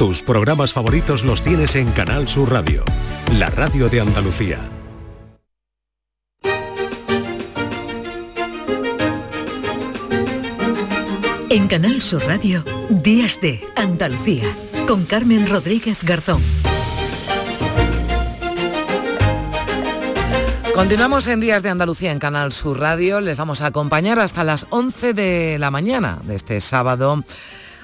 Tus programas favoritos los tienes en Canal Sur Radio, la radio de Andalucía. En Canal Sur Radio, Días de Andalucía, con Carmen Rodríguez Garzón. Continuamos en Días de Andalucía en Canal Sur Radio. Les vamos a acompañar hasta las 11 de la mañana de este sábado.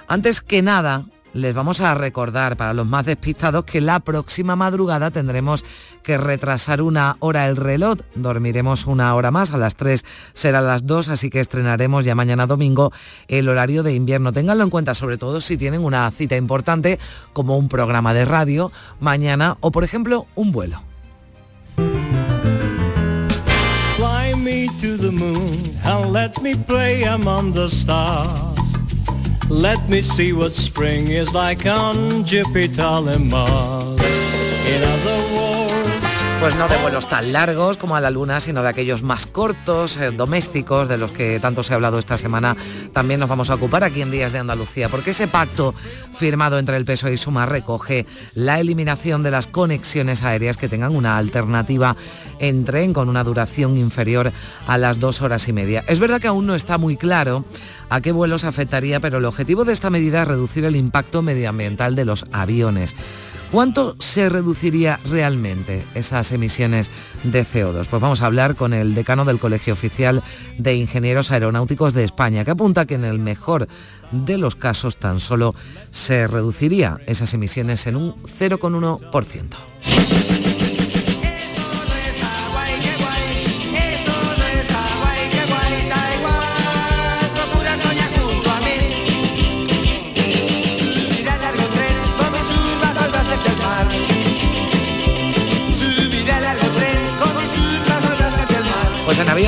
Antes que nada, les vamos a recordar para los más despistados que la próxima madrugada tendremos que retrasar una hora el reloj. Dormiremos una hora más, a las 3 será las 2, así que estrenaremos ya mañana domingo el horario de invierno. Ténganlo en cuenta, sobre todo si tienen una cita importante como un programa de radio mañana o, por ejemplo, un vuelo. Let me see what spring is like on Jupiter and Mars. In other words, Pues no de vuelos tan largos como a la Luna, sino de aquellos más cortos, eh, domésticos, de los que tanto se ha hablado esta semana. También nos vamos a ocupar aquí en Días de Andalucía, porque ese pacto firmado entre el PSOE y Sumar recoge la eliminación de las conexiones aéreas que tengan una alternativa en tren con una duración inferior a las dos horas y media. Es verdad que aún no está muy claro a qué vuelos afectaría, pero el objetivo de esta medida es reducir el impacto medioambiental de los aviones. ¿Cuánto se reduciría realmente esas emisiones de CO2? Pues vamos a hablar con el decano del Colegio Oficial de Ingenieros Aeronáuticos de España, que apunta que en el mejor de los casos tan solo se reduciría esas emisiones en un 0,1%.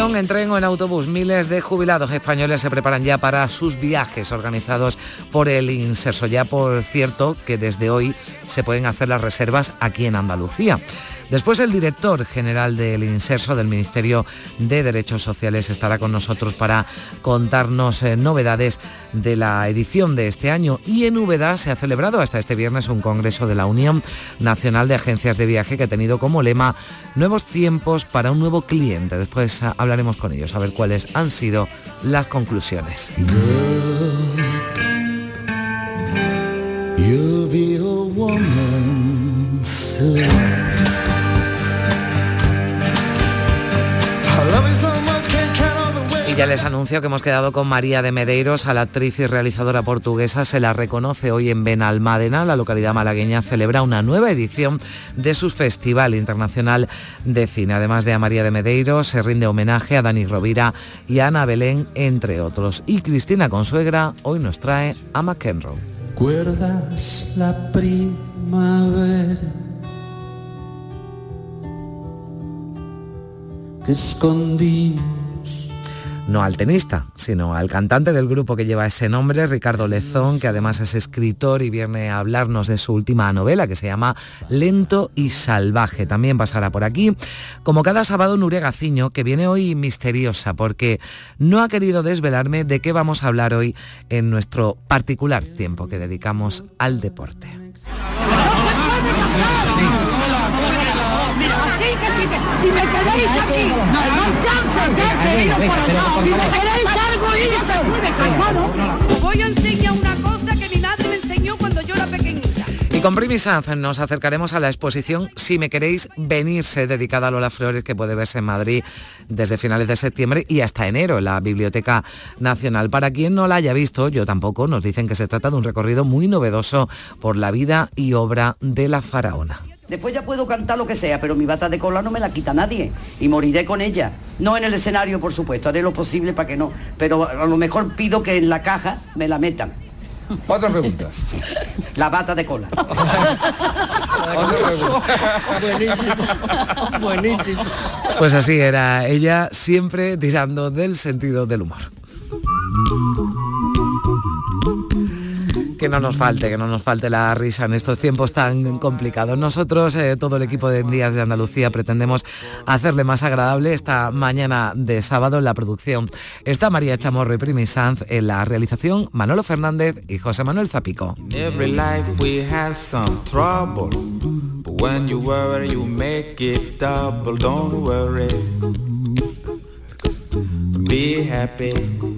Avión, en tren o en autobús, miles de jubilados españoles se preparan ya para sus viajes organizados por el Inserso. Ya por cierto que desde hoy se pueden hacer las reservas aquí en Andalucía. Después el director general del Inserso del Ministerio de Derechos Sociales estará con nosotros para contarnos eh, novedades de la edición de este año. Y en Úbeda se ha celebrado hasta este viernes un congreso de la Unión Nacional de Agencias de Viaje que ha tenido como lema Nuevos tiempos para un nuevo cliente. Después ah, hablaremos con ellos a ver cuáles han sido las conclusiones. Ya les anuncio que hemos quedado con María de Medeiros, a la actriz y realizadora portuguesa. Se la reconoce hoy en Benalmádena. La localidad malagueña celebra una nueva edición de su Festival Internacional de Cine. Además de a María de Medeiros, se rinde homenaje a Dani Rovira y a Ana Belén, entre otros. Y Cristina Consuegra hoy nos trae a McEnroe. ¿Recuerdas la primavera? No al tenista, sino al cantante del grupo que lleva ese nombre, Ricardo Lezón, que además es escritor y viene a hablarnos de su última novela que se llama Lento y Salvaje. También pasará por aquí, como cada sábado, Nuria Gaciño, que viene hoy misteriosa porque no ha querido desvelarme de qué vamos a hablar hoy en nuestro particular tiempo que dedicamos al deporte. Si me queréis aquí, no hay chance, Si me queréis algo, irte. Voy a enseñar una cosa que mi madre me enseñó cuando yo era pequeñita. Y con Primi Sanz nos acercaremos a la exposición Si me queréis venirse, dedicada a Lola Flores, que puede verse en Madrid desde finales de septiembre y hasta enero en la Biblioteca Nacional. Para quien no la haya visto, yo tampoco, nos dicen que se trata de un recorrido muy novedoso por la vida y obra de la faraona. Después ya puedo cantar lo que sea, pero mi bata de cola no me la quita nadie y moriré con ella. No en el escenario, por supuesto, haré lo posible para que no, pero a lo mejor pido que en la caja me la metan. Otra pregunta. La bata de cola. Buenísimo. Buenísimo. Pues así era ella, siempre tirando del sentido del humor. Que no nos falte, que no nos falte la risa en estos tiempos tan complicados. Nosotros, eh, todo el equipo de Días de Andalucía, pretendemos hacerle más agradable esta mañana de sábado en la producción. Está María Chamorro y Primi Sanz en la realización, Manolo Fernández y José Manuel Zapico. Be happy.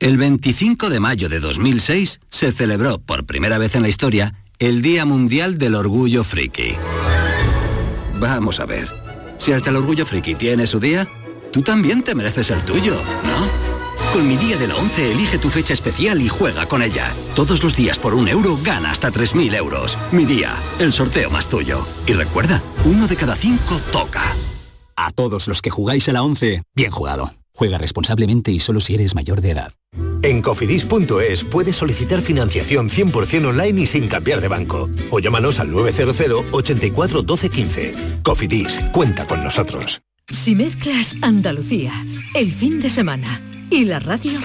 El 25 de mayo de 2006 se celebró por primera vez en la historia el Día Mundial del Orgullo Friki. Vamos a ver. Si hasta el orgullo friki tiene su día, tú también te mereces el tuyo, ¿no? Con mi día de la 11 elige tu fecha especial y juega con ella. Todos los días por un euro gana hasta 3.000 euros. Mi día, el sorteo más tuyo. Y recuerda, uno de cada cinco toca. A todos los que jugáis a la 11, bien jugado. Juega responsablemente y solo si eres mayor de edad. En cofidis.es puedes solicitar financiación 100% online y sin cambiar de banco. O llámanos al 900 84 12 15. Cofidis, cuenta con nosotros. Si mezclas Andalucía, el fin de semana y la radio,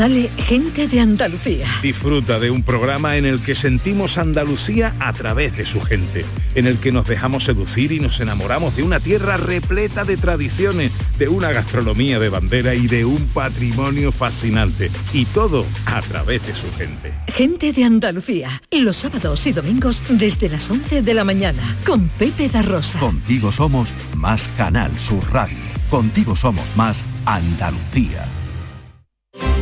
sale gente de Andalucía. Disfruta de un programa en el que sentimos Andalucía a través de su gente, en el que nos dejamos seducir y nos enamoramos de una tierra repleta de tradiciones, de una gastronomía de bandera y de un patrimonio fascinante. Y todo a través de su gente. Gente de Andalucía, los sábados y domingos desde las 11 de la mañana, con Pepe da Rosa. Contigo somos más Canal Sur Radio. Contigo somos más Andalucía.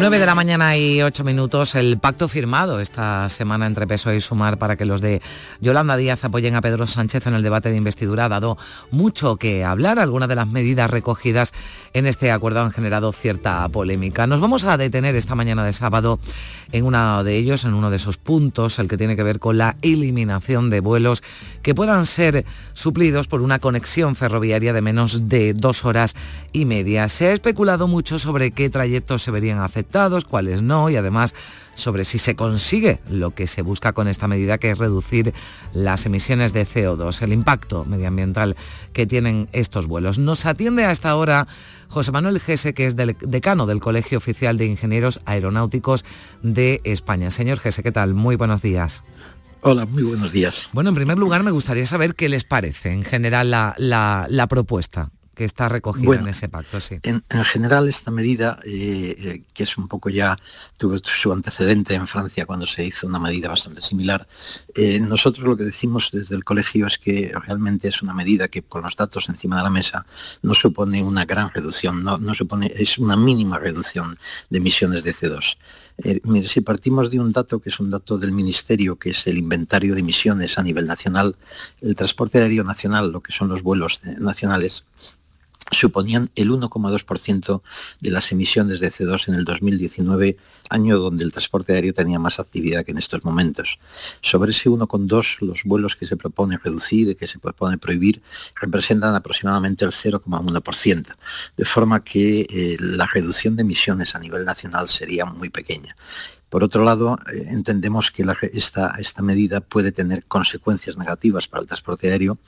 9 de la mañana y 8 minutos, el pacto firmado esta semana entre PSOE y Sumar para que los de Yolanda Díaz apoyen a Pedro Sánchez en el debate de investidura ha dado mucho que hablar. Algunas de las medidas recogidas en este acuerdo han generado cierta polémica. Nos vamos a detener esta mañana de sábado en uno de ellos, en uno de esos puntos, el que tiene que ver con la eliminación de vuelos que puedan ser suplidos por una conexión ferroviaria de menos de dos horas y media. Se ha especulado mucho sobre qué trayectos se verían afectados cuáles no y además sobre si se consigue lo que se busca con esta medida, que es reducir las emisiones de CO2, el impacto medioambiental que tienen estos vuelos. Nos atiende a esta hora José Manuel Gese, que es del, decano del Colegio Oficial de Ingenieros Aeronáuticos de España. Señor Gese, ¿qué tal? Muy buenos días. Hola, muy buenos días. Bueno, en primer lugar me gustaría saber qué les parece en general la, la, la propuesta que está recogida Bueno, en ese pacto, sí. En, en general, esta medida, eh, eh, que es un poco ya, tuvo su antecedente en Francia cuando se hizo una medida bastante similar, eh, nosotros lo que decimos desde el colegio es que realmente es una medida que con los datos encima de la mesa no supone una gran reducción, no, no supone, es una mínima reducción de emisiones de CO2. Eh, mire, si partimos de un dato que es un dato del Ministerio, que es el inventario de emisiones a nivel nacional, el transporte aéreo nacional, lo que son los vuelos nacionales, suponían el 1,2% de las emisiones de CO2 en el 2019, año donde el transporte aéreo tenía más actividad que en estos momentos. Sobre ese 1,2, los vuelos que se propone reducir y que se propone prohibir representan aproximadamente el 0,1%, de forma que eh, la reducción de emisiones a nivel nacional sería muy pequeña. Por otro lado, eh, entendemos que esta, esta, medida puede tener consecuencias negativas para el transporte aéreo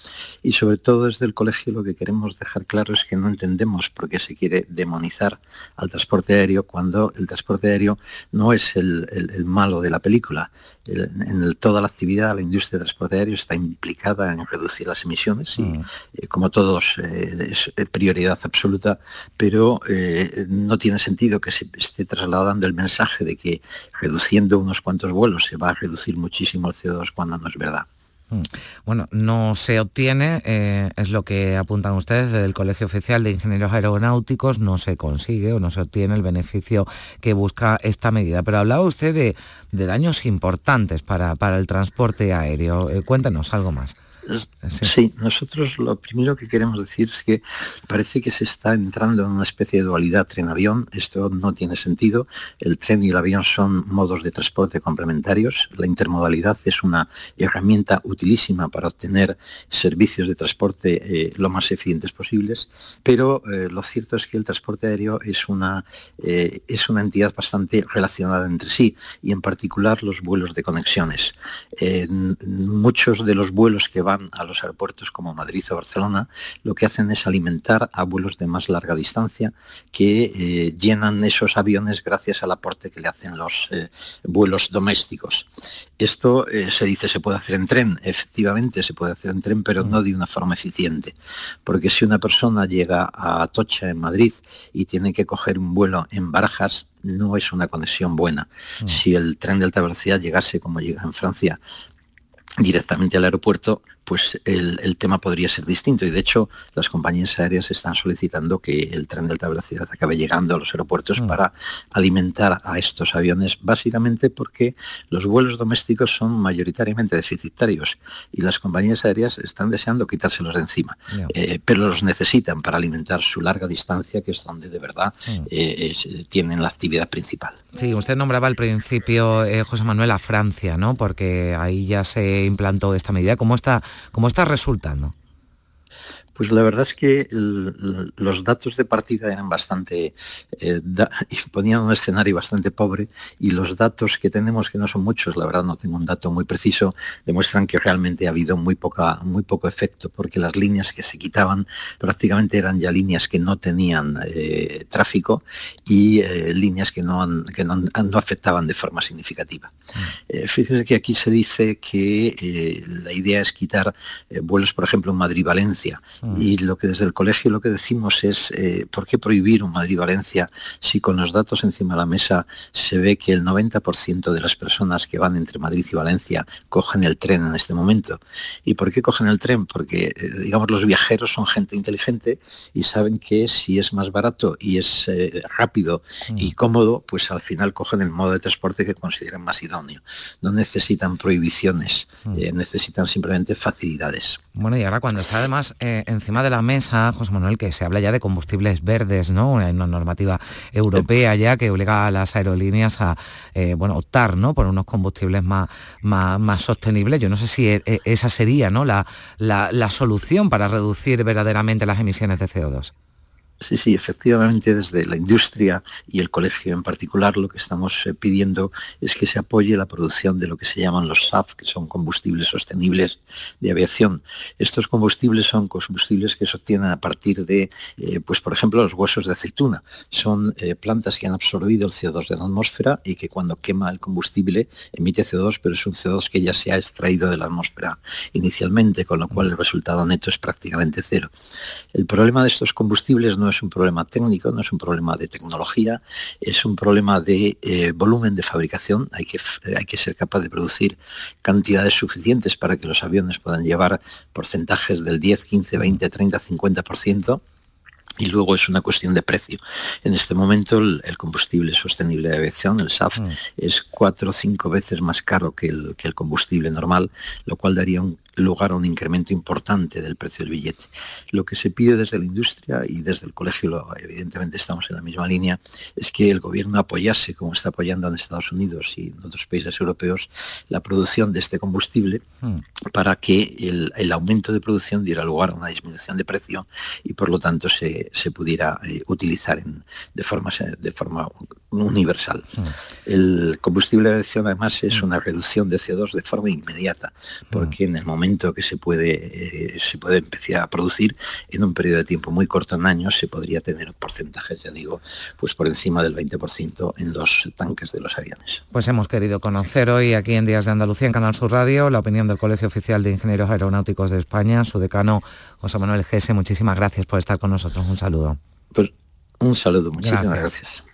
y sobre todo desde el colegio lo que queremos dejar claro es que no entendemos por qué se quiere demonizar al transporte aéreo cuando el transporte aéreo no es el, malo de la película. En toda la actividad, la industria del transporte aéreo está implicada en reducir las emisiones y, mm. eh, como todos, eh, es prioridad absoluta, pero no tiene sentido que se esté trasladando el mensaje de que reduciendo unos cuantos vuelos se va a reducir muchísimo el CO2 cuando no es verdad. Mm. Bueno, no se obtiene, eh, es lo que apuntan ustedes del Colegio Oficial de Ingenieros Aeronáuticos, no se consigue o no se obtiene el beneficio que busca esta medida. Pero hablaba usted de, daños importantes para, el transporte aéreo. Eh, cuéntenos algo más. Sí. nosotros lo primero que queremos decir es que parece que se está entrando en una especie de dualidad tren-avión. Esto no tiene sentido. El tren y el avión son modos de transporte complementarios. La intermodalidad es una herramienta utilísima para obtener servicios de transporte eh, lo más eficientes posibles, pero eh, lo cierto es que el transporte aéreo es una, eh, es una entidad bastante relacionada entre sí y en particular los vuelos de conexiones. muchos de los vuelos que van a los aeropuertos como Madrid o Barcelona, lo que hacen es alimentar a vuelos de más larga distancia que eh, llenan esos aviones gracias al aporte que le hacen los eh, vuelos domésticos. Esto eh, se dice se puede hacer en tren, efectivamente se puede hacer en tren, pero no de una forma eficiente, porque si una persona llega a Atocha en Madrid y tiene que coger un vuelo en Barajas, no es una conexión buena. Si el tren de alta velocidad llegase como llega en Francia directamente al aeropuerto, pues el, tema podría ser distinto. Y de hecho, las compañías aéreas están solicitando que el tren de alta velocidad acabe llegando a los aeropuertos mm. para alimentar a estos aviones, básicamente porque los vuelos domésticos son mayoritariamente deficitarios y las compañías aéreas están deseando quitárselos de encima, eh, pero los necesitan para alimentar su larga distancia, que es donde de verdad mm. eh, tienen la actividad principal. Sí, usted nombraba al principio, eh, José Manuel, a Francia, ¿no? Porque ahí ya se implantó esta medida. ¿Cómo está, cómo está resultando? Pues la verdad es que los datos de partida eran bastante, eh, ponían un escenario bastante pobre y los datos que tenemos, que no son muchos, la verdad no tengo un dato muy preciso, demuestran que realmente ha habido muy, poca, muy poco efecto porque las líneas que se quitaban prácticamente eran ya líneas que no tenían eh, tráfico y eh, líneas que, no, que no, afectaban de forma significativa. Mm. fíjese que aquí se dice que la idea es quitar vuelos, por ejemplo, en Madrid-Valencia. Mm. Y lo que desde el colegio lo que decimos es, eh, ¿por qué prohibir un Madrid-Valencia si con los datos encima de la mesa se ve que el 90% de las personas que van entre Madrid y Valencia cogen el tren en este momento? ¿Y por qué cogen el tren? Porque, eh, digamos, los viajeros son gente inteligente y saben que si es más barato y es eh, rápido y mm. cómodo, pues al final cogen el modo de transporte que consideran más idóneo. No necesitan prohibiciones, mm. necesitan simplemente facilidades. Bueno, y ahora cuando está además encima de la mesa, José Manuel, que se habla ya de combustibles verdes, ¿no? Una, normativa europea ya que obliga a las aerolíneas a eh, bueno, optar ¿no? por unos combustibles más, más, sostenibles. Yo no sé si e, e, esa sería ¿no? la, la solución para reducir verdaderamente las emisiones de CO2. Sí, sí, efectivamente desde la industria y el colegio en particular lo que estamos eh, pidiendo es que se apoye la producción de lo que se llaman los SAF, que son combustibles sostenibles de aviación. Estos combustibles son combustibles que se obtienen a partir de, eh, pues por ejemplo, los huesos de aceituna. Son eh, plantas que han absorbido el CO2 de la atmósfera y que cuando quema el combustible emite CO2, pero es un CO2 que ya se ha extraído de la atmósfera inicialmente, con lo cual el resultado neto es prácticamente cero. El problema de estos combustibles no es un problema técnico, no es un problema de tecnología, es un problema de eh, volumen de fabricación. Hay que, hay que ser capaz de producir cantidades suficientes para que los aviones puedan llevar porcentajes del 10, 15, 20, 30, 50% y luego es una cuestión de precio. En este momento el, combustible sostenible de aviación, el SAF, mm. es cuatro o cinco veces más caro que el, que el, combustible normal, lo cual daría un lugar a un incremento importante del precio del billete. Lo que se pide desde la industria y desde el colegio, evidentemente estamos en la misma línea, es que el gobierno apoyase, como está apoyando en Estados Unidos y en otros países europeos, la producción de este combustible para que el, el aumento de producción diera lugar a una disminución de precio y por lo tanto se, se pudiera eh, utilizar en, de, forma, de forma universal. El combustible de aviación además es una reducción de CO2 de forma inmediata, porque en el momento que se puede, eh, se puede empezar a producir, en un periodo de tiempo muy corto, en años, se podría tener porcentajes, ya digo, pues por encima del 20% en los tanques de los aviones. Pues hemos querido conocer hoy aquí en Días de Andalucía, en Canal Sur Radio, la opinión del Colegio Oficial de Ingenieros Aeronáuticos de España, su decano José Manuel Gese. Muchísimas gracias por estar con nosotros. Un saludo. Pues un saludo, muchísimas gracias. gracias.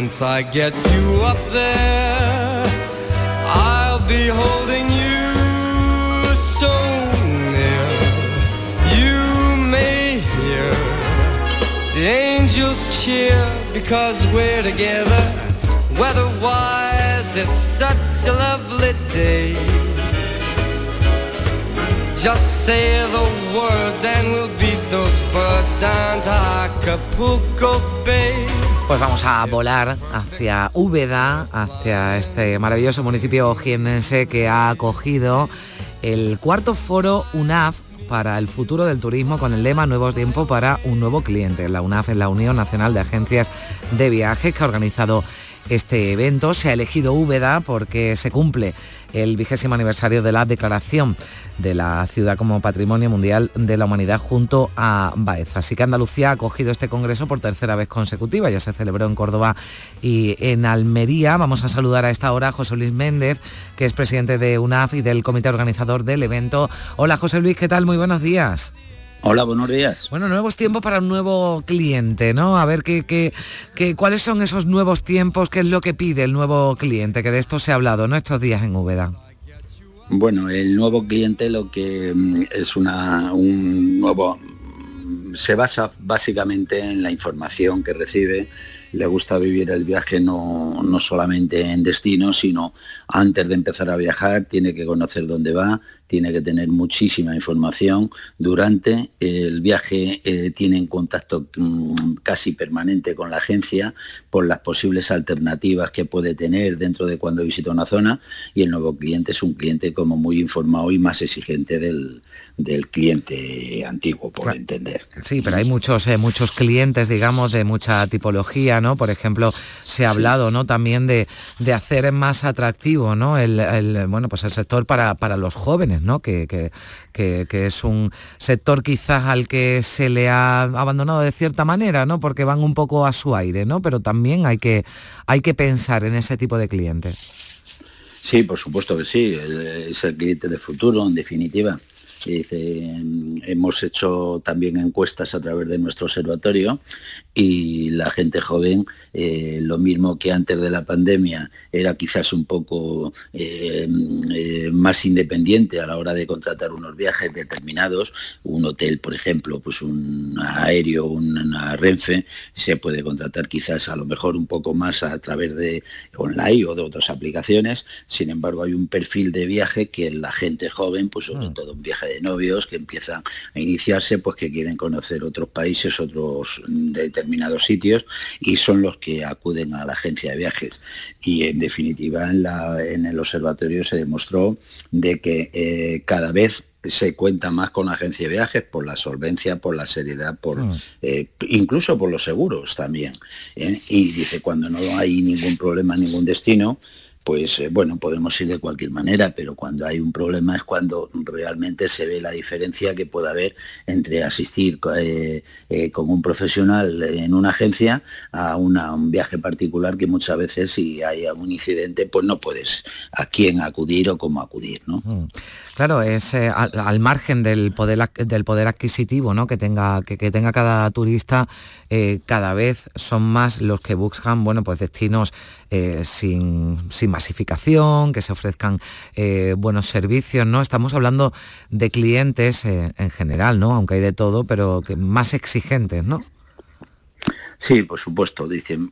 Once I get you up there, I'll be holding you so near. You may hear the angels cheer because we're together. Weatherwise, it's such a lovely day. Just say the words and we'll beat those birds down to Acapulco Bay. Pues vamos a volar hacia Úbeda, hacia este maravilloso municipio jiennense que ha acogido el cuarto foro UNAF para el futuro del turismo con el lema Nuevos Tiempos para un nuevo cliente. La UNAF es la Unión Nacional de Agencias de Viajes que ha organizado este evento. Se ha elegido Úbeda porque se cumple el vigésimo aniversario de la declaración de la ciudad como Patrimonio Mundial de la Humanidad junto a Baeza. Así que Andalucía ha acogido este congreso por tercera vez consecutiva. Ya se celebró en Córdoba y en Almería. Vamos a saludar a esta hora a José Luis Méndez, que es presidente de UNAF y del comité organizador del evento. Hola José Luis, ¿qué tal? Muy buenos días. Hola, buenos días. Bueno, nuevos tiempos para un nuevo cliente, ¿no? A ver qué, qué, qué, cuáles son esos nuevos tiempos, qué es lo que pide el nuevo cliente, que de esto se ha hablado, ¿no? Estos días en Úbeda. Bueno, el nuevo cliente lo que mm, es una, un nuevo se basa básicamente en la información que recibe. Le gusta vivir el viaje no, no solamente en destino, sino antes de empezar a viajar tiene que conocer dónde va, tiene que tener muchísima información. Durante el viaje eh, tiene en contacto mm, casi permanente con la agencia por las posibles alternativas que puede tener dentro de cuando visita una zona y el nuevo cliente es un cliente como muy informado y más exigente del, del cliente antiguo, por entender. Sí, pero hay muchos, eh, muchos clientes, digamos, de mucha tipología, ¿no? Por ejemplo, se ha hablado, ¿no? También de, de hacer más atractivo, ¿no? El, el, bueno, pues el sector para, para los jóvenes, ¿no? Que, que, que, que, es un sector quizás al que se le ha abandonado de cierta manera, ¿no? Porque van un poco a su aire, ¿no? Pero también hay que, hay que pensar en ese tipo de clientes. Sí, por supuesto que sí, es el cliente de futuro, en definitiva. Dice, hemos hecho también encuestas a través de nuestro observatorio y la gente joven, eh, lo mismo que antes de la pandemia, era quizás un poco eh, eh, más independiente a la hora de contratar unos viajes determinados, un hotel, por ejemplo, pues un aéreo, una Renfe, se puede contratar quizás a lo mejor un poco más a través de online o de otras aplicaciones, sin embargo hay un perfil de viaje que la gente joven, pues sobre todo un viaje de de novios que empiezan a iniciarse, pues que quieren conocer otros países, otros determinados sitios y son los que acuden a la agencia de viajes. Y en definitiva en, la, en el observatorio se demostró de que eh, cada vez se cuenta más con la agencia de viajes por la solvencia, por la seriedad, por Mm. eh, incluso por los seguros también. ¿eh? Y dice, cuando no hay ningún problema, ningún destino, pues eh, bueno, podemos ir de cualquier manera, pero cuando hay un problema es cuando realmente se ve la diferencia que puede haber entre asistir eh, eh, como un profesional en una agencia a un viaje particular que muchas veces si hay algún incidente, pues no puedes a quién acudir o cómo acudir, ¿no? Mm. Claro, es eh, al, margen del poder del poder adquisitivo ¿no? que tenga que, tenga cada turista, eh, cada vez son más los que buscan bueno pues destinos eh, sin, sin masificación, que se ofrezcan buenos servicios, ¿no? Estamos hablando de clientes en general, ¿no? Aunque hay de todo, pero más exigentes, ¿no? Sí, por supuesto, dicen,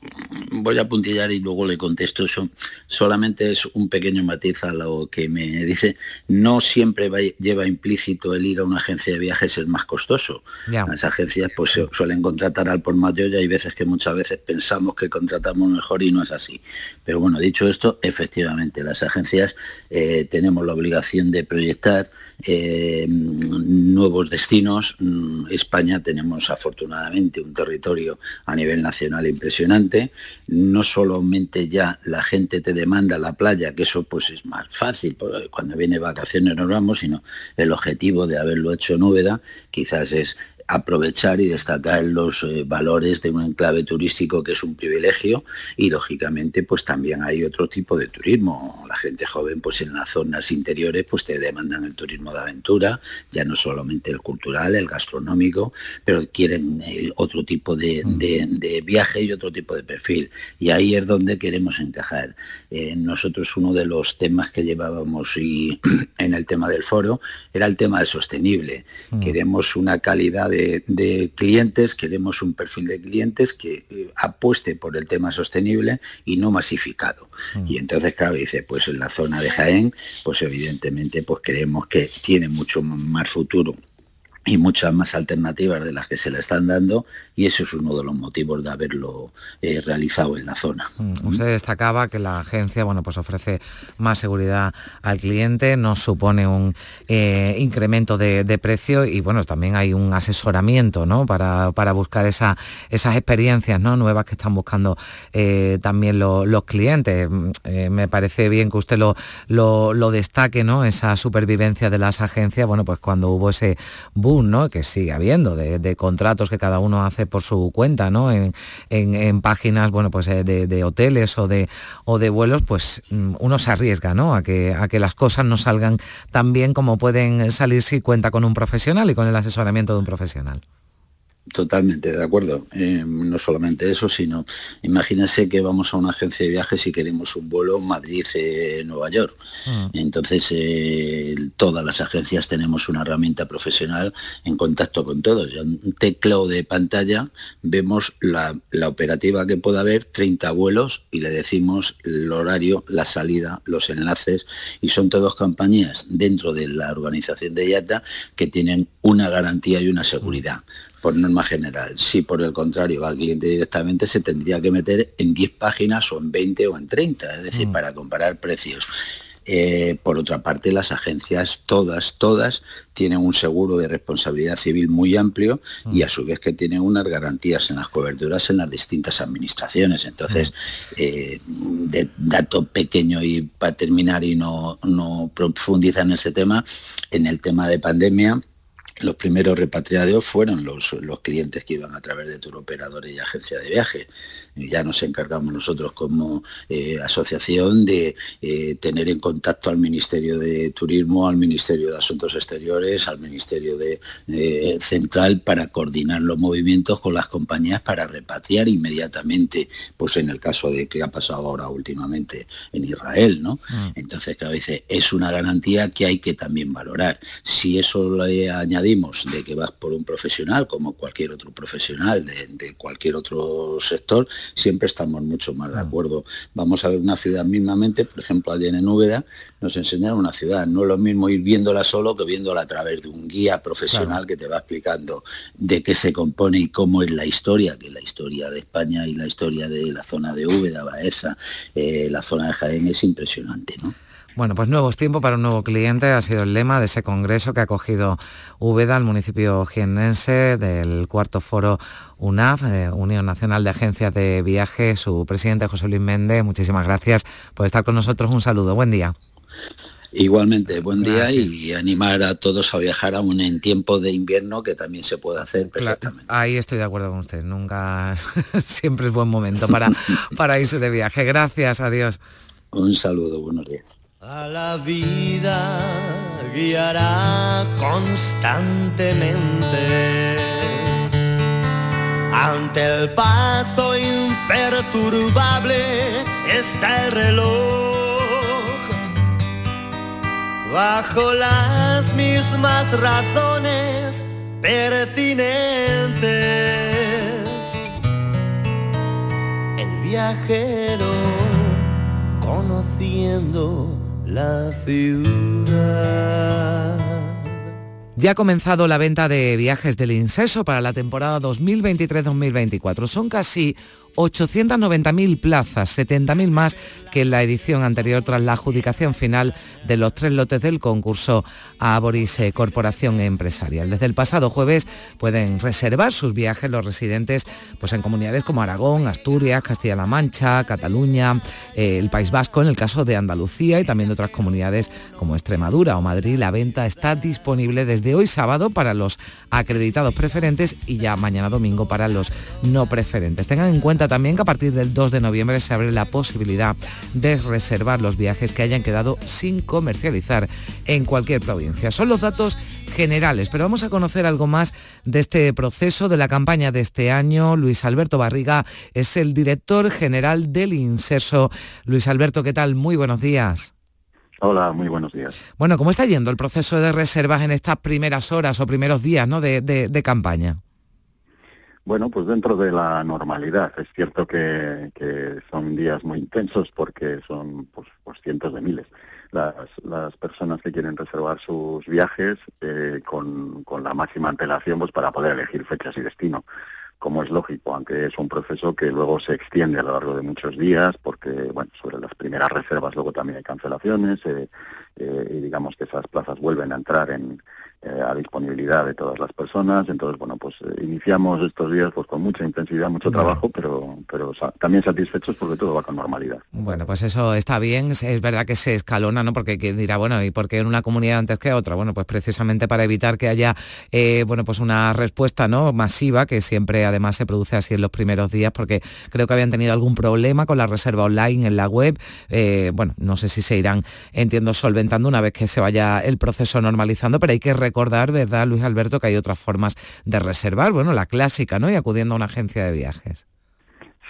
voy a puntillar y luego le contesto eso. Solamente es un pequeño matiz a lo que me dice. No siempre va- lleva implícito el ir a una agencia de viajes es más costoso. Las agencias pues suelen contratar al por mayor y hay veces que muchas veces pensamos que contratamos mejor y no es así. Pero bueno, dicho esto, efectivamente, las agencias eh, tenemos la obligación de proyectar eh, nuevos destinos. Mm, España tenemos afortunadamente un territorio a nivel nacional impresionante. No solamente ya la gente te demanda la playa, que eso pues es más fácil, porque cuando viene vacaciones nos vamos, sino el objetivo de haberlo hecho en Úbeda quizás es aprovechar y destacar los eh, valores de un enclave turístico que es un privilegio y lógicamente pues también hay otro tipo de turismo. La gente joven pues en las zonas interiores pues te demandan el turismo de aventura, ya no solamente el cultural, el gastronómico, pero quieren eh, otro tipo de, de- de viaje y otro tipo de perfil. Y ahí es donde queremos encajar. Eh, nosotros uno de los temas que llevábamos y en el tema del foro era el tema de sostenible. Queremos una calidad de, de clientes, queremos un perfil de clientes que eh, apueste por el tema sostenible y no masificado. Y entonces, claro, dice, pues en la zona de Jaén, pues evidentemente pues creemos que tiene mucho más futuro y muchas más alternativas de las que se le están dando y eso es uno de los motivos de haberlo eh, realizado en la zona. Mm, Usted destacaba que la agencia bueno, pues ofrece más seguridad al cliente, no supone un eh, incremento de, de precio y bueno, también hay un asesoramiento ¿no? para, para buscar esa- esas experiencias ¿no? nuevas que están buscando eh, también lo- los clientes. Mm, me parece bien que usted lo, lo, lo destaque, ¿no? esa supervivencia de las agencias, bueno, pues cuando hubo ese boom, que sigue habiendo, de, contratos que cada uno hace por su cuenta, ¿no? en páginas bueno, pues, eh, de, de hoteles o de, o de vuelos, pues mm, uno se arriesga ¿no? a, que, a que las cosas no salgan tan bien como pueden salir si cuenta con un profesional y con el asesoramiento de un profesional. Totalmente de acuerdo. Eh, no solamente eso, sino imagínense que vamos a una agencia de viajes y queremos un vuelo Madrid-Nueva York. Entonces, eh, todas las agencias tenemos una herramienta profesional en contacto con todos. Ya Un teclado de pantalla, vemos la, la operativa que pueda haber, 30 vuelos, y le decimos el horario, la salida, los enlaces, y son todas compañías dentro de la organización de IATA que tienen una garantía y una seguridad por norma general. Si por el contrario va al cliente directamente, se tendría que meter en 10 páginas o en 20 o en 30, es decir, para comparar precios. Eh, por otra parte, las agencias, todas, todas, tienen un seguro de responsabilidad civil muy amplio y a su vez que tienen unas garantías en las coberturas en las distintas administraciones. Entonces, eh, de dato pequeño y para terminar y no, no profundizar en ese tema, en el tema de pandemia, los primeros repatriados fueron los, los clientes que iban a través de tour operadores y agencias de viaje. Ya nos encargamos nosotros como eh, asociación de eh, tener en contacto al Ministerio de Turismo, al Ministerio de Asuntos Exteriores, al Ministerio de, eh, Central para coordinar los movimientos con las compañías para repatriar inmediatamente, pues en el caso de que ha pasado ahora últimamente en Israel, ¿no? Entonces, claro, dice, es una garantía que hay que también valorar. Si eso le añade añadimos de que vas por un profesional como cualquier otro profesional de, de cualquier otro sector, siempre estamos mucho más de acuerdo. Vamos a ver una ciudad mismamente, por ejemplo, allí en Úbeda nos enseñaron una ciudad. No es lo mismo ir viéndola solo que viéndola a través de un guía profesional que te va explicando de qué se compone y cómo es la historia, que la historia de España y la historia de la zona de Úbeda, Baeza, eh, la zona de Jaén es impresionante, ¿no? Bueno, pues nuevos tiempos para un nuevo cliente ha sido el lema de ese congreso que ha acogido Úbeda, el municipio jiennense, del cuarto foro UNAF, eh, Unión Nacional de Agencias de Viaje, su presidente José Luis Méndez. Muchísimas gracias por estar con nosotros. Un saludo, buen día. Igualmente, buen día y animar a todos a viajar aún en tiempo de invierno que también se puede hacer perfectamente. Ahí estoy de acuerdo con usted. Nunca, siempre es buen momento para, para irse de viaje. Gracias, adiós. Un saludo, buenos días. A la vida guiará constantemente ante el paso imperturbable está el reloj bajo las mismas razones pertinentes. El viajero conociendo la ciudad. Ya ha comenzado la venta de viajes del Inseso para la temporada 2023-2024. Son casi 890.000 plazas, 70.000 más que en la edición anterior tras la adjudicación final de los tres lotes del concurso a Boris eh, Corporación Empresarial. Desde el pasado jueves pueden reservar sus viajes los residentes pues, en comunidades como Aragón, Asturias, Castilla-La Mancha, Cataluña, eh, el País Vasco, en el caso de Andalucía y también de otras comunidades como Extremadura o Madrid. La venta está disponible desde hoy sábado para los acreditados preferentes y ya mañana domingo para los no preferentes. Tengan en cuenta también que a partir del 2 de noviembre se abre la posibilidad de reservar los viajes que hayan quedado sin comercializar en cualquier provincia. Son los datos generales, pero vamos a conocer algo más de este proceso de la campaña de este año. Luis Alberto Barriga es el director general del Inserso. Luis Alberto, ¿qué tal? Muy buenos días. Hola, muy buenos días. Bueno, ¿cómo está yendo el proceso de reservas en estas primeras horas o primeros días ¿no? de, de, de campaña? Bueno, pues dentro de la normalidad. Es cierto que, que son días muy intensos porque son pues, pues cientos de miles las, las personas que quieren reservar sus viajes eh, con, la máxima antelación pues para poder elegir fechas y destino como es lógico, aunque es un proceso que luego se extiende a lo largo de muchos días, porque bueno, sobre las primeras reservas luego también hay cancelaciones eh, eh, y digamos que esas plazas vuelven a entrar en, a disponibilidad de todas las personas. Entonces, bueno, pues eh, iniciamos estos días pues con mucha intensidad, mucho trabajo, pero, pero también satisfechos porque todo va con normalidad. Bueno, pues eso está bien. Es verdad que se escalona, ¿no? Porque quien dirá, bueno, ¿y por qué en una comunidad antes que otra? Bueno, pues precisamente para evitar que haya, eh, bueno, pues una respuesta, ¿no? Masiva, que siempre además se produce así en los primeros días, porque creo que habían tenido algún problema con la reserva online en la web. Eh, bueno, no sé si se irán, entiendo, solventando una vez que se vaya el proceso normalizando, pero hay que recordar, ¿verdad, Luis Alberto, que hay otras formas de reservar? Bueno, la clásica, ¿no? Y acudiendo a una agencia de viajes.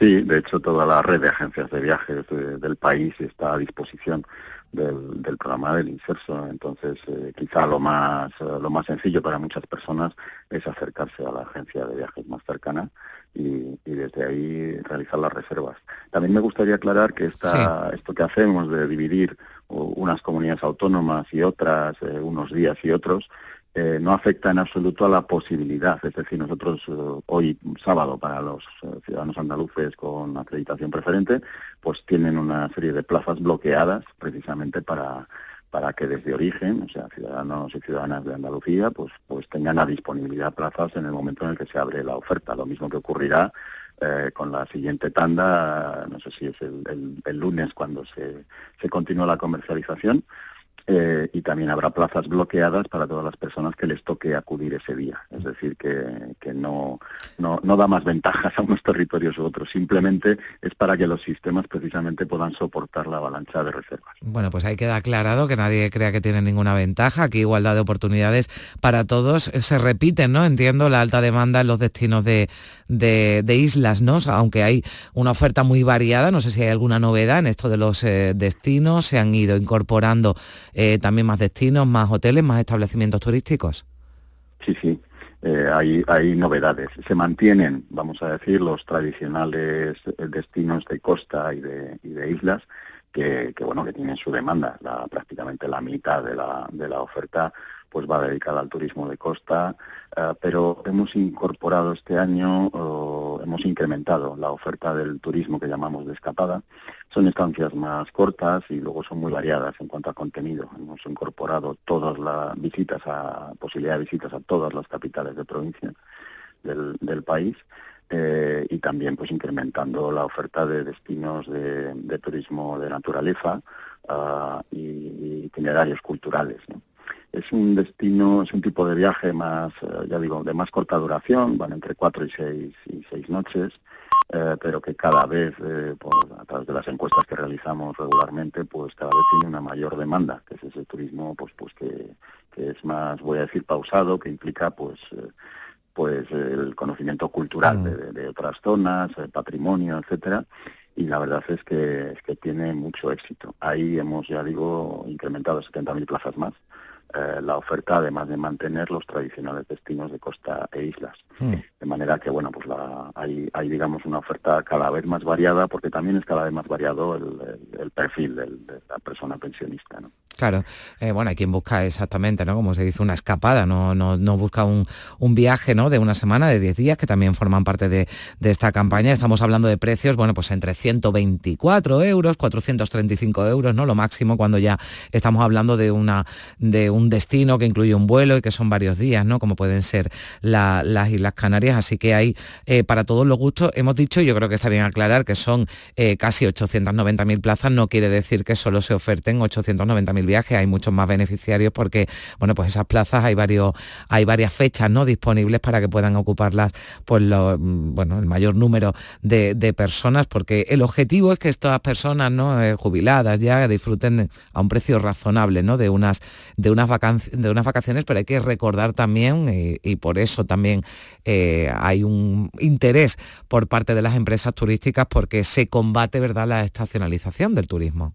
Sí, de hecho toda la red de agencias de viajes de, del país está a disposición del, del programa del Inserso. Entonces, eh, quizá lo más eh, lo más sencillo para muchas personas es acercarse a la agencia de viajes más cercana y, y desde ahí realizar las reservas. También me gustaría aclarar que esta, sí. esto que hacemos de dividir unas comunidades autónomas y otras, eh, unos días y otros, eh, no afecta en absoluto a la posibilidad. Es decir, nosotros eh, hoy, sábado, para los eh, ciudadanos andaluces con acreditación preferente, pues tienen una serie de plazas bloqueadas precisamente para para que desde origen, o sea, ciudadanos y ciudadanas de Andalucía, pues, pues tengan a disponibilidad plazas en el momento en el que se abre la oferta. Lo mismo que ocurrirá eh, con la siguiente tanda, no sé si es el, el, el lunes cuando se, se continúa la comercialización, eh, y también habrá plazas bloqueadas para todas las personas que les toque acudir ese día. Es decir, que, que no, no, no, da más ventajas a unos territorios u otros, simplemente es para que los sistemas precisamente puedan soportar la avalancha de reservas. Bueno, pues ahí queda aclarado que nadie crea que tiene ninguna ventaja, aquí igualdad de oportunidades para todos. Se repiten, ¿no? Entiendo la alta demanda en los destinos de, de, de islas, ¿no? Aunque hay una oferta muy variada, no sé si hay alguna novedad en esto de los eh, destinos, se han ido incorporando eh, también más destinos, más hoteles, más establecimientos turísticos. Sí, sí. Eh, hay, hay novedades. Se mantienen, vamos a decir, los tradicionales destinos de costa y de, y de islas, que, que, bueno que tienen su demanda. La, prácticamente la mitad de la, de la oferta pues va dedicada al turismo de costa, eh, pero hemos incorporado este año, hemos incrementado la oferta del turismo que llamamos de escapada. Son estancias más cortas y luego son muy variadas en cuanto a contenido. Hemos incorporado todas las visitas a posibilidad de visitas a todas las capitales de provincia del, país. Eh, y también pues incrementando la oferta de destinos de, turismo de naturaleza uh, y itinerarios culturales. Es un destino, es un tipo de viaje más, eh, ya digo, de más corta duración, van entre cuatro y seis, y seis noches, eh, pero que cada vez, eh, a través de las encuestas que realizamos regularmente, pues cada vez tiene una mayor demanda, que es ese turismo, pues, pues que, que es más, voy a decir, pausado, que implica, pues, pues el conocimiento cultural de, de, otras zonas, el patrimonio, etcétera, y la verdad es que, es que tiene mucho éxito. Ahí hemos, ya digo, incrementado 70.000 plazas más eh, la oferta, además de mantener los tradicionales destinos de costa e islas. Hmm. De manera que, bueno, pues la, hay, hay, digamos, una oferta cada vez más variada, porque también es cada vez más variado el, perfil de la persona pensionista, ¿no? Claro, eh, bueno, hay quien busca exactamente, ¿no? Como se dice, una escapada, no, no, no busca un, un, viaje, ¿no? De una semana, de 10 días, que también forman parte de, de, esta campaña. Estamos hablando de precios, bueno, pues entre 124 euros, 435 euros, ¿no? Lo máximo cuando ya estamos hablando de, una, de un destino que incluye un vuelo y que son varios días, ¿no? Como pueden ser la, las Islas Canarias. Así que hay eh, para todos los gustos. Hemos dicho, yo creo que está bien aclarar, que son eh, casi 890.000 plazas. No quiere decir que solo se oferten 890.000 viajes, hay muchos más beneficiarios porque, bueno, pues esas plazas hay varios, hay varias fechas ¿no? disponibles para que puedan ocuparlas pues lo, mm, bueno, el mayor número de, personas, porque el objetivo es que estas personas ¿no? Eh, jubiladas ya disfruten a un precio razonable ¿no? de, unas, de, unas de unas vacaciones, pero hay que recordar también, y por eso también eh, hay un interés por parte de las empresas turísticas porque se combate ¿verdad? la estacionalización del turismo.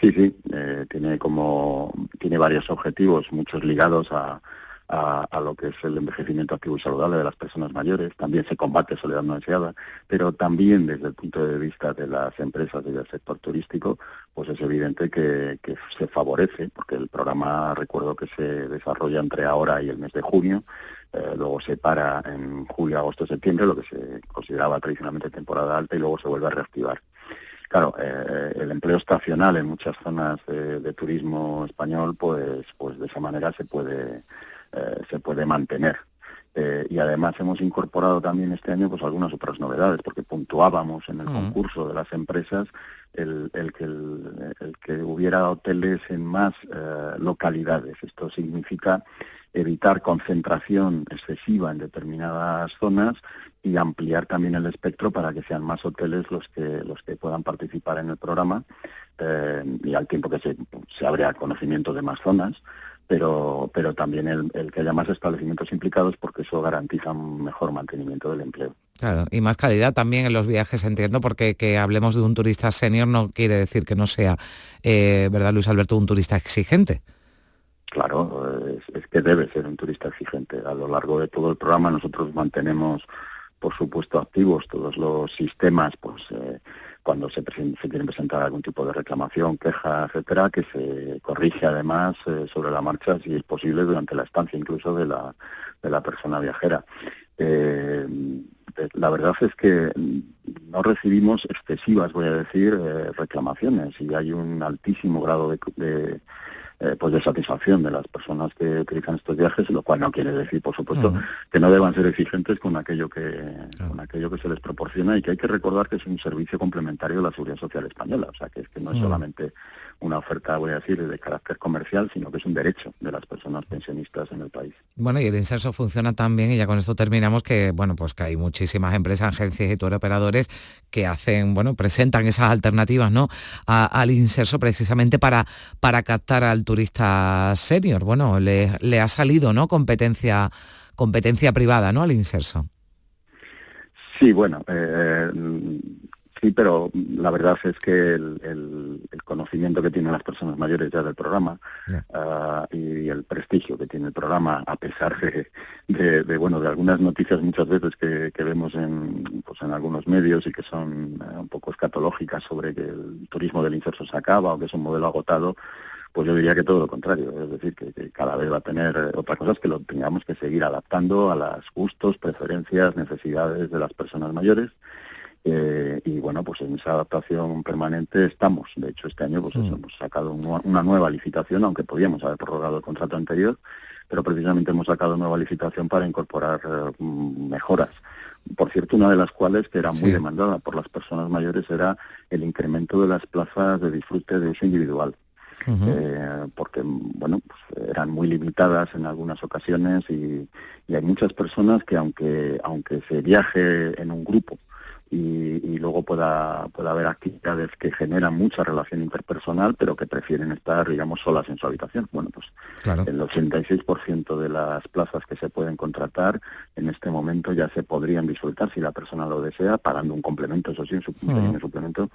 Sí, sí, eh, tiene como tiene varios objetivos, muchos ligados a, a, lo que es el envejecimiento activo y saludable de las personas mayores. También se combate soledad no deseada, pero también desde el punto de vista de las empresas del sector turístico, pues es evidente que se favorece, porque el programa, recuerdo que se desarrolla entre ahora y el mes de junio, eh, luego se para en julio, agosto, septiembre, lo que se consideraba tradicionalmente temporada alta, y luego se vuelve a reactivar. Claro, eh, el empleo estacional en muchas zonas de, de, turismo español, pues, pues de esa manera se puede, eh, se puede mantener. Eh, y además hemos incorporado también este año pues algunas otras novedades, porque puntuábamos en el mm. concurso de las empresas el, el, que, el, el que hubiera hoteles en más eh, localidades. Esto significa evitar concentración excesiva en determinadas zonas y ampliar también el espectro para que sean más hoteles los que los que puedan participar en el programa eh, y al tiempo que se, se abre al conocimiento de más zonas pero pero también el, el, que haya más establecimientos implicados porque eso garantiza un mejor mantenimiento del empleo. Claro, y más calidad también en los viajes, entiendo, porque que hablemos de un turista senior no quiere decir que no sea, eh, ¿verdad, Luis Alberto, un turista exigente? Claro, es, es, que debe ser un turista exigente. A lo largo de todo el programa nosotros mantenemos, por supuesto, activos todos los sistemas, pues eh, cuando se, se quiere presentar algún tipo de reclamación, queja, etcétera, que se corrige además eh, sobre la marcha, si es posible, durante la estancia incluso de la, de la persona viajera. Eh, la verdad es que no recibimos excesivas, voy a decir, eh, reclamaciones y hay un altísimo grado de, de eh, pues de satisfacción de las personas que utilizan estos viajes, lo cual no quiere decir, por supuesto, uh -huh. que no deban ser exigentes con aquello que uh -huh. con aquello que se les proporciona y que hay que recordar que es un servicio complementario de la Seguridad Social Española, o sea, que es que no es solamente una oferta, voy a decir, de carácter comercial, sino que es un derecho de las personas pensionistas en el país. Bueno, y el inserso funciona también, y ya con esto terminamos, que bueno, pues que hay muchísimas empresas, agencias y operadores que hacen, bueno, presentan esas alternativas, ¿no? A, al inserso precisamente para, para captar al turista senior. Bueno, le, le ha salido, ¿no? Competencia, competencia privada, ¿no? Al inserso. Sí, bueno, eh, Sí, pero la verdad es que el, el- el conocimiento que tienen las personas mayores ya del programa ah, y el prestigio que tiene el programa, a pesar de, de- de, bueno de algunas noticias muchas veces que, que vemos en, pues en algunos medios y que son eh, un poco escatológicas sobre que el turismo del inserso se acaba o que es un modelo agotado, pues yo diría que todo lo contrario, es decir, que, que cada vez va a tener eh, otra cosa es que lo tengamos que seguir adaptando a los gustos, preferencias, necesidades de las personas mayores. Eh, y bueno, pues en esa adaptación permanente estamos. De hecho, este año pues eso, hemos sacado un una nueva licitación, aunque podíamos haber prorrogado el contrato anterior, pero precisamente hemos sacado nueva licitación para incorporar eh, mm, mejoras. Por cierto, una de las cuales que era muy Sí. demandada por las personas mayores era el incremento de las plazas de disfrute de uso individual. Eh, porque bueno pues, eran muy limitadas en algunas ocasiones y, y hay muchas personas que aunque aunque se viaje en un grupo y, y luego pueda pueda haber actividades que generan mucha relación interpersonal pero que prefieren estar digamos solas en su habitación bueno pues Claro. el 86% de las plazas que se pueden contratar en este momento ya se podrían disfrutar si la persona lo desea, pagando un complemento, eso sí, un, pequeño suplemento,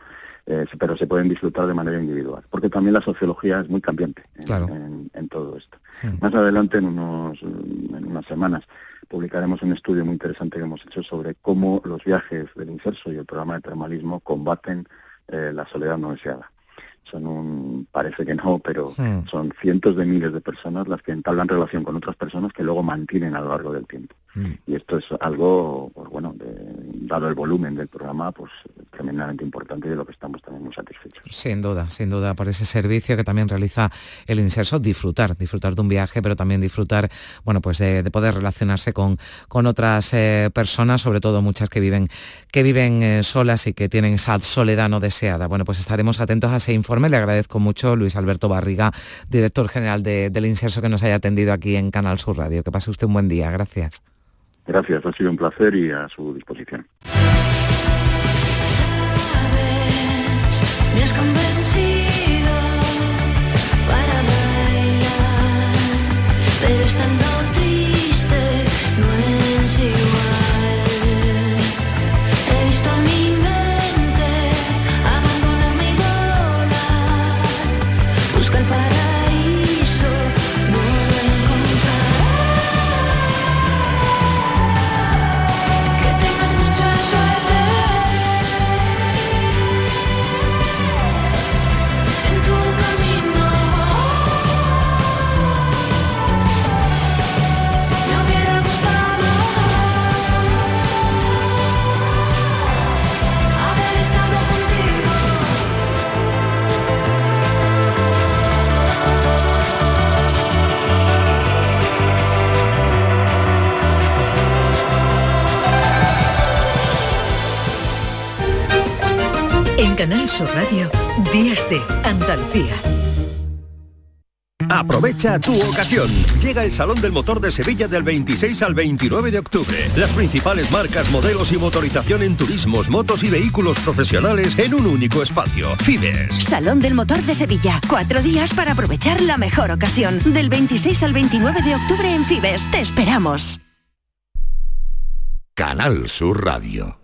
eh, pero se pueden disfrutar de manera individual, porque también la sociología es muy cambiante en, Claro. en- en todo esto. Más adelante, en, unos, en unas semanas, publicaremos un estudio muy interesante que hemos hecho sobre cómo los viajes del inserso y el programa de termalismo combaten eh, la soledad no deseada. Son un, parece que no, pero son cientos de miles de personas las que entablan relación con otras personas que luego mantienen a lo largo del tiempo. Mm. Y esto es algo, pues bueno, de- dado el volumen del programa, pues tremendamente importante y de lo que estamos también muy satisfechos. Sin duda, sin duda, por ese servicio que también realiza el inserso, disfrutar, disfrutar de un viaje, pero también disfrutar, bueno, pues de, de poder relacionarse con, con otras eh, personas, sobre todo muchas que viven, que viven eh, solas y que tienen esa soledad no deseada. Bueno, pues estaremos atentos a ese informe. Le agradezco mucho, Luis Alberto Barriga, director general de- del inserso, que nos haya atendido aquí en Canal Sur Radio. Que pase usted un buen día. Gracias. Gracias, ha sido un placer y a su disposición. Canal Sur Radio, Días de Andalucía. Aprovecha tu ocasión. Llega el Salón del Motor de Sevilla del 26 al 29 de octubre. Las principales marcas, modelos y motorización en turismos, motos y vehículos profesionales en un único espacio. Fides. Salón del Motor de Sevilla. Cuatro días para aprovechar la mejor ocasión. Del 26 al 29 de octubre en Fibes. Te esperamos. Canal Sur Radio.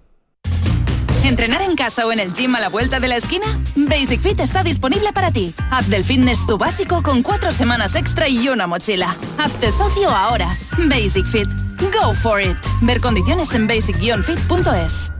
¿Entrenar en casa o en el gym a la vuelta de la esquina? Basic Fit está disponible para ti. Haz del fitness tu básico con cuatro semanas extra y una mochila. Hazte socio ahora. Basic Fit. Go for it. Ver condiciones en basic-fit.es.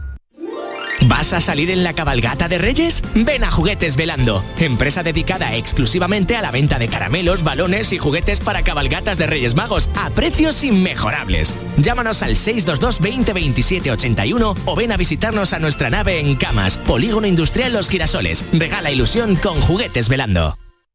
¿Vas a salir en la cabalgata de Reyes? Ven a Juguetes Velando, empresa dedicada exclusivamente a la venta de caramelos, balones y juguetes para cabalgatas de Reyes Magos a precios inmejorables. Llámanos al 622 20 27 81 o ven a visitarnos a nuestra nave en Camas, Polígono Industrial Los Girasoles. Regala ilusión con Juguetes Velando.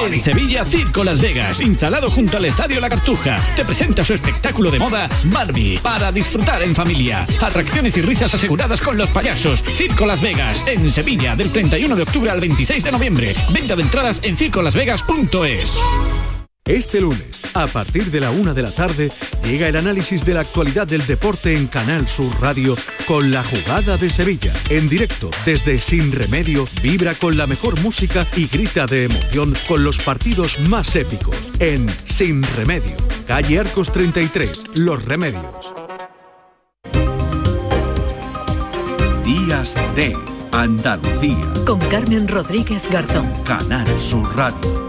En Sevilla, Circo Las Vegas, instalado junto al Estadio La Cartuja, te presenta su espectáculo de moda Barbie, para disfrutar en familia. Atracciones y risas aseguradas con los payasos. Circo Las Vegas, en Sevilla, del 31 de octubre al 26 de noviembre. Venta de entradas en circolasvegas.es. Este lunes, A partir de la una de la tarde llega el análisis de la actualidad del deporte en Canal Sur Radio con la jugada de Sevilla. En directo desde Sin Remedio, vibra con la mejor música y grita de emoción con los partidos más épicos. En Sin Remedio, calle Arcos 33, Los Remedios. Días de Andalucía. Con Carmen Rodríguez Garzón. Canal Sur Radio.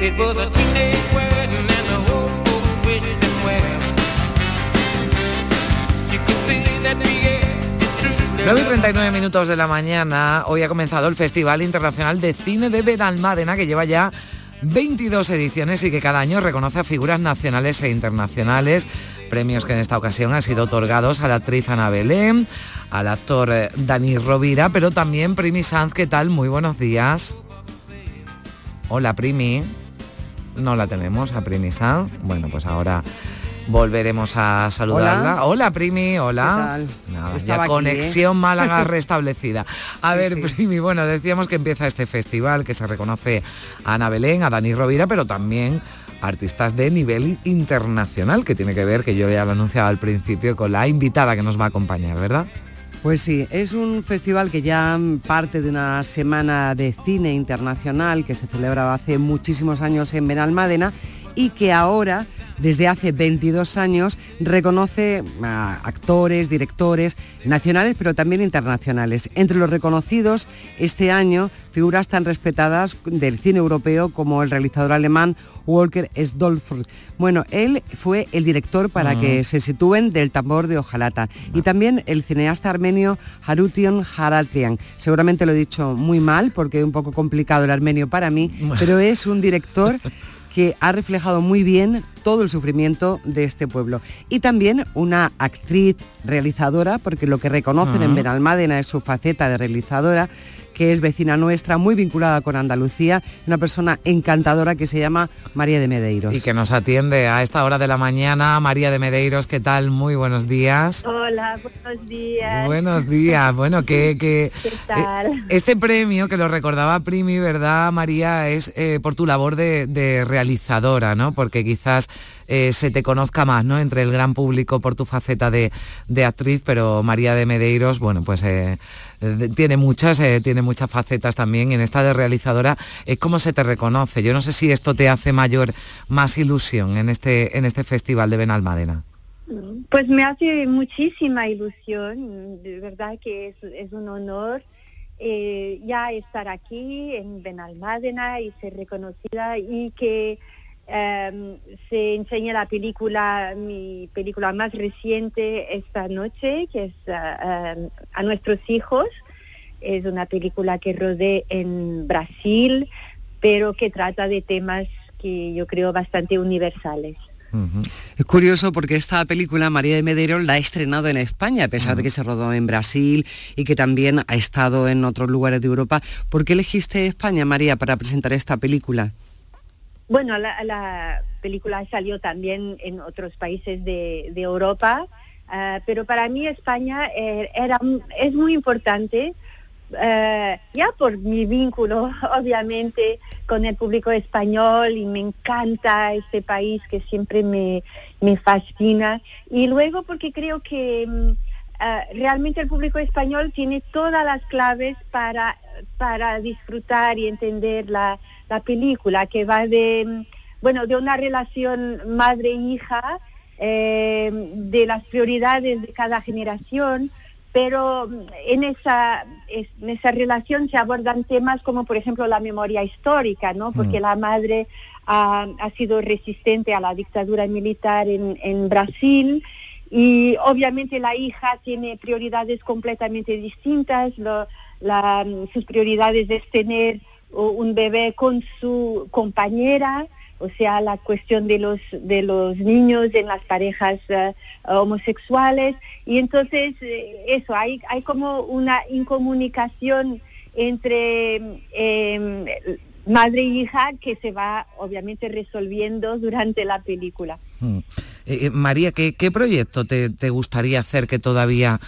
It was a teenage wedding and the old folks wished them well. You could see that the air is true. 9 y 39 minutos de la mañana, hoy ha comenzado el Festival Internacional de Cine de Benalmádena, que lleva ya 22 ediciones y que cada año reconoce a figuras nacionales e internacionales, premios que en esta ocasión han sido otorgados a la actriz Ana Belén, al actor eh, Dani Rovira, pero también Primi Sanz, ¿qué tal? Muy buenos días. Hola Primi. No la tenemos a Primi Sanz. Bueno, pues ahora volveremos a saludarla. Hola, Primi, hola. Nada, Estaba ya aquí, conexión ¿eh? Málaga restablecida. A Sí, ver, sí. Primi, bueno, decíamos que empieza este festival que se reconoce a Ana Belén, a Dani Rovira, pero también artistas de nivel internacional, que tiene que ver, que yo ya lo anunciaba al principio, con la invitada que nos va a acompañar, ¿verdad? Pues sí, es un festival que ya parte de una semana de cine internacional que se celebraba hace muchísimos años en Benalmádena y que ahora, desde hace 22 años, reconoce a actores, directores nacionales, pero también internacionales. Entre los reconocidos este año, figuras tan respetadas del cine europeo como el realizador alemán Walker Stolfr. Bueno, él fue el director para que se sitúen del tambor de Ojalata. Y también el cineasta armenio Harution Haratrian. Seguramente lo he dicho muy mal porque es un poco complicado el armenio para mí, pero es un director que ha reflejado muy bien todo el sufrimiento de este pueblo. Y también una actriz realizadora, porque lo que reconocen en Ah. Benalmádena es su faceta de realizadora, que es vecina nuestra, muy vinculada con Andalucía, una persona encantadora que se llama María de Medeiros. Y que nos atiende a esta hora de la mañana. María de Medeiros, ¿qué tal? Muy buenos días. Hola, buenos días. Buenos días. Bueno, que, que ¿Qué tal? eh, este premio que lo recordaba Primi, ¿verdad, María? Es eh, por tu labor de, de realizadora, ¿no? Porque quizás eh, se te conozca más, ¿no? Entre el gran público por tu faceta de, de actriz, pero María de Medeiros, bueno, pues eh, tiene muchas, eh, tiene muchas facetas también. En esta de realizadora es como se te reconoce. Yo no sé si esto te hace mayor, más ilusión en este, en este festival de Benalmádena. Pues me hace muchísima ilusión, de verdad que es, un honor ya estar aquí en Benalmádena y ser reconocida y que em, se enseñe la película, mi película más reciente esta noche, que es ah, em, A nuestros hijos. Es una película que rodé en Brasil, pero que trata de temas que yo creo bastante universales. Es curioso porque esta película María de Medeiros la ha estrenado en España, a pesar de que se rodó en Brasil y que también ha estado en otros lugares de Europa. ¿Por qué elegiste España, María, para presentar esta película? Bueno, la, la película salió también en otros países de, Europa, ah, pero para mí España eh, era, es muy importante, eh, ya por mi vínculo, obviamente, con el público español y me encanta este país que siempre me, me fascina. Y luego porque creo que ah, realmente el público español tiene todas las claves para, para disfrutar y entender la, la película, que va de, bueno, de una relación madre-hija, eh, de las prioridades de cada generación, pero en esa, es- en esa relación se abordan temas como, por ejemplo, la memoria histórica, ¿no? Porque Mm. la madre ha, ha sido resistente a la dictadura militar en, en Brasil y obviamente la hija tiene prioridades completamente distintas. Lo- la- sus prioridades es tener un bebé con su compañera, o sea, la cuestión de los, de los niños en las parejas eh, homosexuales. Y entonces, eh, eso, hay, hay como una incomunicación entre eh, madre e hija que se va obviamente resolviendo durante la película. Mm. Eh, María, ¿qué, qué proyecto te, te gustaría hacer que todavía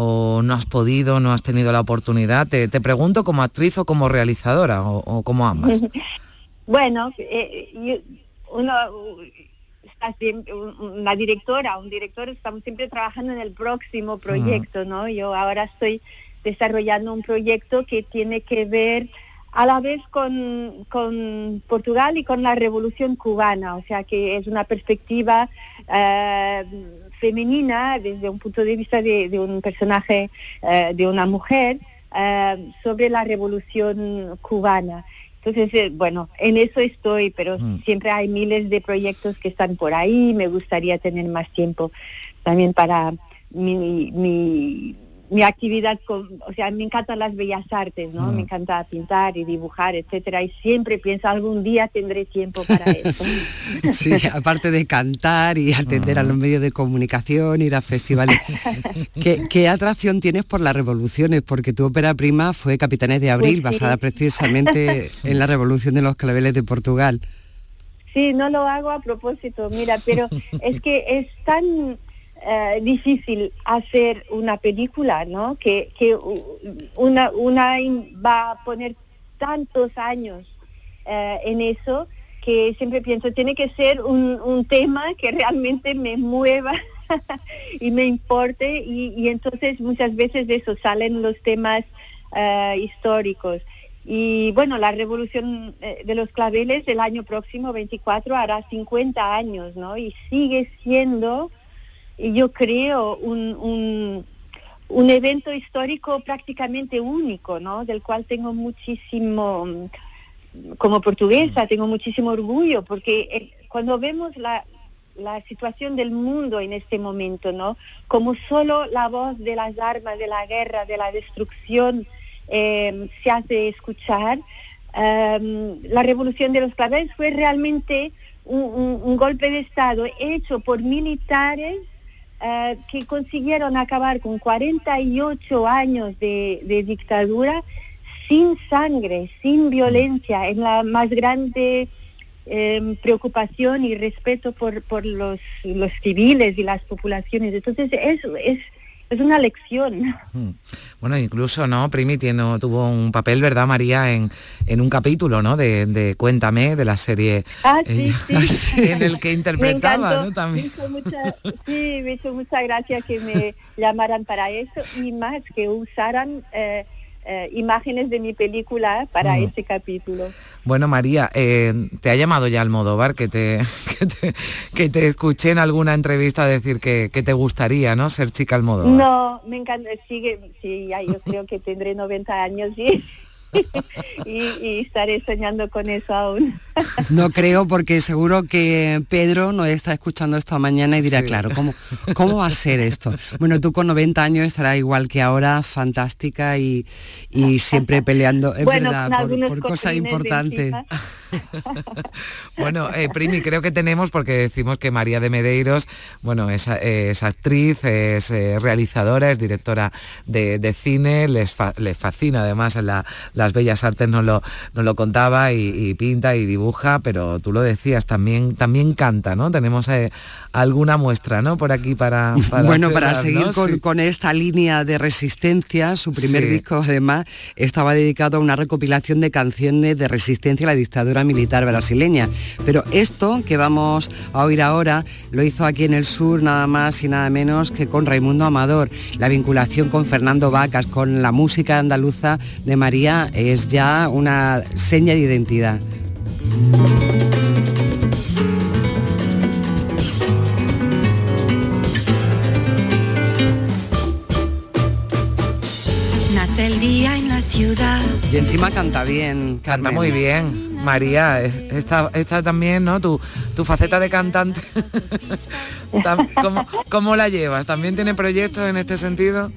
o no has podido, no has tenido la oportunidad? Te, te pregunto como actriz o como realizadora o, o como ambas. Bueno, eh, yo- una, directora, un director, estamos siempre trabajando en el próximo proyecto, ¿no? Yo ahora estoy desarrollando un proyecto que tiene que ver a la vez con, con Portugal y con la revolución cubana, o sea que es una perspectiva eh, femenina desde un punto de vista de, de un personaje, eh, de una mujer, eh, sobre la revolución cubana. Entonces, eh, bueno, en eso estoy, pero siempre hay miles de proyectos que están por ahí. Me gustaría tener más tiempo también para mi, mi, mi actividad, con, o sea, me encantan las bellas artes, ¿no? Me encanta pintar y dibujar, etcétera, y siempre pienso algún día tendré tiempo para eso. Sí, aparte de cantar y atender a los medios de comunicación, ir a festivales. ¿Qué, qué atracción tienes por las revoluciones? Porque tu ópera prima fue Capitanes de Abril, Pues sí. basada precisamente en la revolución de los claveles de Portugal. Sí, no lo hago a propósito, mira, pero es que es tan eh, difícil hacer una película, ¿no? Que, que una, una va a poner tantos años eh, en eso que siempre pienso, tiene que ser un, un tema que realmente me mueva y me importe y, y entonces muchas veces de eso salen los temas eh, históricos. Y bueno, la revolución eh, de los claveles el año próximo, 24, hará 50 años, ¿no? Y sigue siendo, yo creo, un, un, evento histórico prácticamente único, ¿no? Del cual tengo muchísimo, como portuguesa, tengo muchísimo orgullo, porque eh, cuando vemos la, la situación del mundo en este momento, ¿no? Como solo la voz de las armas, de la guerra, de la destrucción eh, se hace escuchar. Em, la revolución de los claveles fue realmente un golpe de Estado hecho por militares eh, que consiguieron acabar con 48 años de, de dictadura sin sangre, sin violencia, en la más grande em, preocupación y respeto por, los, civiles y las poblaciones. Entonces, eso es, es una lección. Bueno, incluso, ¿no? Primi tiene, tuvo un papel, ¿verdad, María? En, en un capítulo, ¿no? De, de Cuéntame, de la serie Ah, sí, ella, sí. en el que Me interpretaba, encantó. ¿no? También. Me hizo mucha, sí, me hizo mucha gracia que me llamaran para eso y más que usaran eh, eh, imágenes de mi película para Mm. ese capítulo. Bueno, María, eh, ¿te ha llamado ya Almodóvar que te, que te, que te escuché en alguna entrevista decir que, que te gustaría, ¿no? Ser chica Almodóvar. No, me encanta, sigue, sí, ya yo creo que tendré 90 años y, y, y estaré soñando con eso aún. No creo porque seguro que Pedro nos está escuchando esta mañana y dirá, claro, ¿cómo, ¿cómo va a ser esto? Bueno, tú con 90 años estarás igual que ahora, fantástica y, y siempre peleando, es Bueno, verdad, por, cosas importantes. Bueno, eh, Primi, creo que tenemos, porque decimos que María de Medeiros, bueno, es, es actriz, es eh, realizadora, es directora de, de cine, les, fa- les fascina además la- las bellas artes, nos lo, nos lo contaba y, y pinta y dibuja, pero tú lo decías, también, también canta, ¿no? Tenemos eh, alguna muestra, ¿no? Por aquí para... para bueno, para seguir ¿no? con, Sí. con esta línea de resistencia, su primer Sí. disco además estaba dedicado a una recopilación de canciones de resistencia a la dictadura militar brasileña. Pero esto que vamos a oír ahora lo hizo aquí en el sur nada más y nada menos que con Raimundo Amador. La vinculación con Fernando Vacas, con la música andaluza de María es ya una seña de identidad. Y encima canta bien. Canta muy bien, María. Esta, esta también, ¿no? Tu, tu faceta de cantante. ¿Cómo, cómo la llevas? ¿También tiene proyectos en este sentido?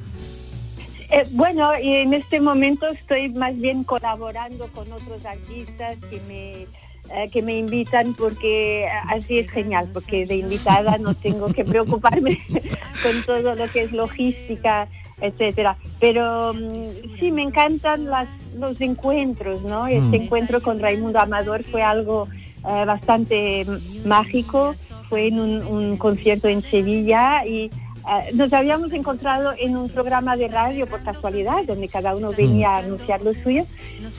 Eh, bueno, y en este momento estoy más bien colaborando con otros artistas que me eh, que me invitan porque así es genial, porque de invitada no tengo que preocuparme con todo lo que es logística, etcétera. Pero mm, sí, me encantan las, los encuentros, ¿no? Este Mm. encuentro con Raimundo Amador fue algo eh, bastante mágico, fue en un, un concierto en Sevilla y nos habíamos encontrado en un programa de radio por casualidad, donde cada uno venía a anunciar lo suyo,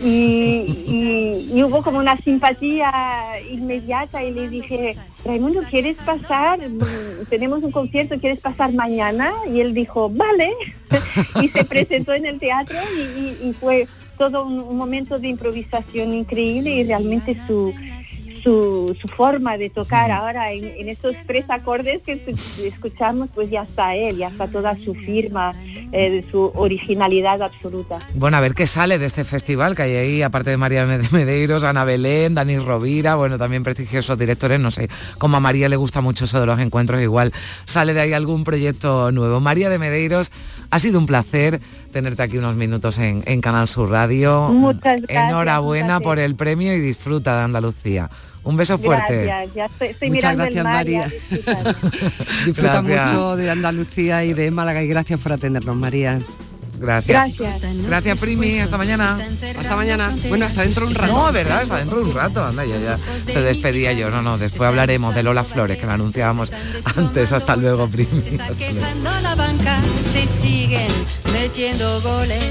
y, hubo como una simpatía inmediata y le dije, Raimundo, ¿quieres pasar? Mm, Tenemos un concierto, ¿quieres pasar mañana? Y él dijo, vale, y se presentó en el teatro y, fue todo un momento de improvisación increíble y realmente su, su, su forma de tocar ahora en, en esos tres acordes que escu- escuchamos, pues ya está él, ya está toda su firma, eh, su originalidad absoluta. Bueno, a ver qué sale de este festival, que hay ahí, aparte de María de Medeiros, Ana Belén, Dani Rovira, bueno, también prestigiosos directores, no sé, como a María le gusta mucho eso de los encuentros, igual sale de ahí algún proyecto nuevo. María de Medeiros, ha sido un placer tenerte aquí unos minutos en, en Canal Sur Radio. Muchas gracias, Enhorabuena por el premio y disfruta de Andalucía. Un beso fuerte. Gracias, ya estoy, estoy Muchas mirando gracias, el mar. ya María. Disfruta Gracias. mucho de Andalucía y de Málaga y gracias por atendernos, María. Gracias. Gracias. Gracias, Primi. Hasta mañana. Hasta mañana. Bueno, hasta dentro de un rato. No, es verdad, está dentro de un rato. Anda, ya, ya te despedía yo. No, no, después hablaremos de Lola Flores, que la anunciábamos antes. Hasta luego, Primi. Hasta luego. Quejando la banca, se siguen metiendo goles.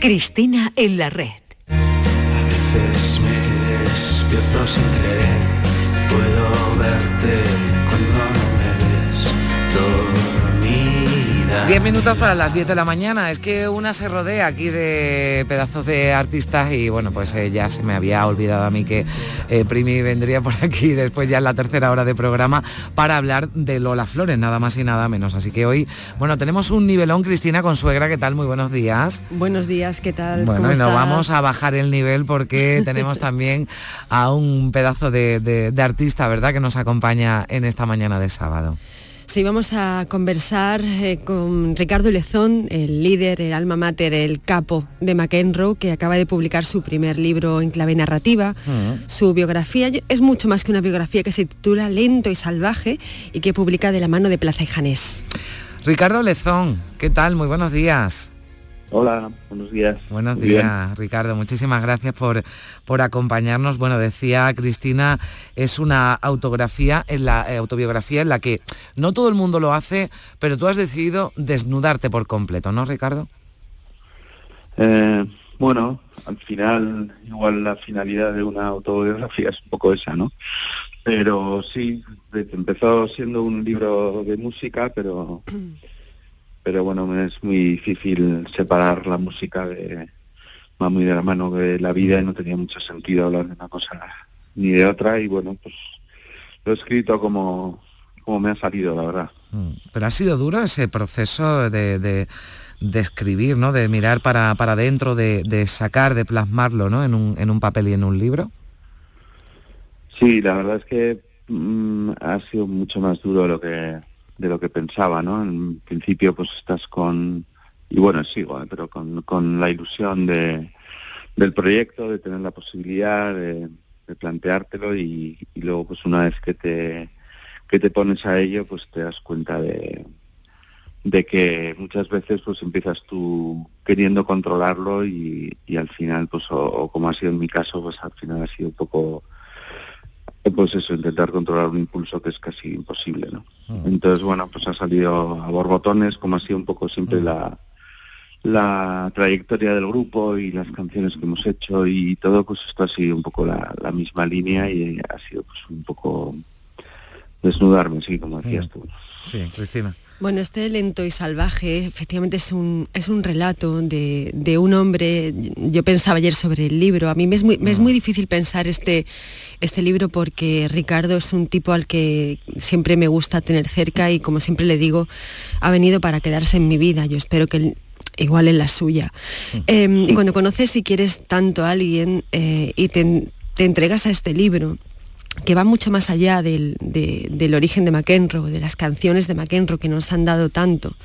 Cristina en la red. Veces me despierto sin creer, puedo verte 10 minutos para las 10 de la mañana. Es que una se rodea aquí de pedazos de artistas y bueno, pues eh, ya se me había olvidado a mí que eh, Primi vendría por aquí después ya en la tercera hora de programa para hablar de Lola Flores, nada más y nada menos. Así que hoy, bueno, tenemos un nivelón, Cristina Consuegra, ¿qué tal? Muy buenos días. Buenos días, ¿qué tal? Bueno, ¿Cómo vamos a bajar el nivel porque tenemos también a un pedazo de, de artista, ¿verdad?, que nos acompaña en esta mañana de sábado. Sí, vamos a conversar eh, con Ricardo Lezón, el líder, el alma mater, el capo de McEnroe, que acaba de publicar su primer libro en clave narrativa. Su biografía es mucho más que una biografía que se titula Lento y Salvaje y que publica de la mano de Plaza y Janés. Ricardo Lezón, ¿qué tal? Muy buenos días. Hola, buenos días. Buenos Muy bien. días, Ricardo. Muchísimas gracias por, por acompañarnos. Bueno, decía Cristina, es una autografía en la eh, autobiografía en la que no todo el mundo lo hace, pero tú has decidido desnudarte por completo, ¿no, Ricardo? Eh, bueno, al final, igual la finalidad de una autobiografía es un poco esa, ¿no? Pero sí, empezó siendo un libro de música, pero pero bueno, es muy difícil separar la música de va muy de la mano de la vida y no tenía mucho sentido hablar de una cosa ni de otra y bueno, pues lo he escrito como como me ha salido, la verdad. Mm, Pero ha sido duro ese proceso de, de- de escribir, ¿no? De mirar para, para adentro, de, de sacar, de plasmarlo, ¿no? En un, en un papel y en un libro. Sí, la verdad es que mm, ha sido mucho más duro de lo que de lo que pensaba, ¿no? En principio, pues estás con y bueno, sí, igual, pero con, con la ilusión de del proyecto, de tener la posibilidad de, de planteártelo y, y luego, pues una vez que te que te pones a ello, pues te das cuenta de de que muchas veces pues empiezas tú queriendo controlarlo y, y al final pues o, o como ha sido en mi caso pues al final ha sido un poco pues eso, intentar controlar un impulso que es casi imposible, ¿no? Entonces, bueno, pues ha salido a borbotones, como ha sido un poco siempre la, la trayectoria del grupo y las canciones que hemos hecho y todo, pues esto ha sido un poco la, la misma línea y ha sido pues un poco desnudarme, sí, como decías tú. Sí, Cristina. Bueno, este lento y salvaje efectivamente es un, es un relato de, de un hombre. Yo pensaba ayer sobre el libro. A mí me es muy, me es muy difícil pensar este, este libro porque Ricardo es un tipo al que siempre me gusta tener cerca y como siempre le digo, ha venido para quedarse en mi vida. Yo espero que él igual en la suya. Eh, cuando conoces y quieres tanto a alguien eh, y te, te entregas a este libro, que va mucho más allá del, de- del origen de McEnroe, de las canciones de McEnroe que nos han dado tanto.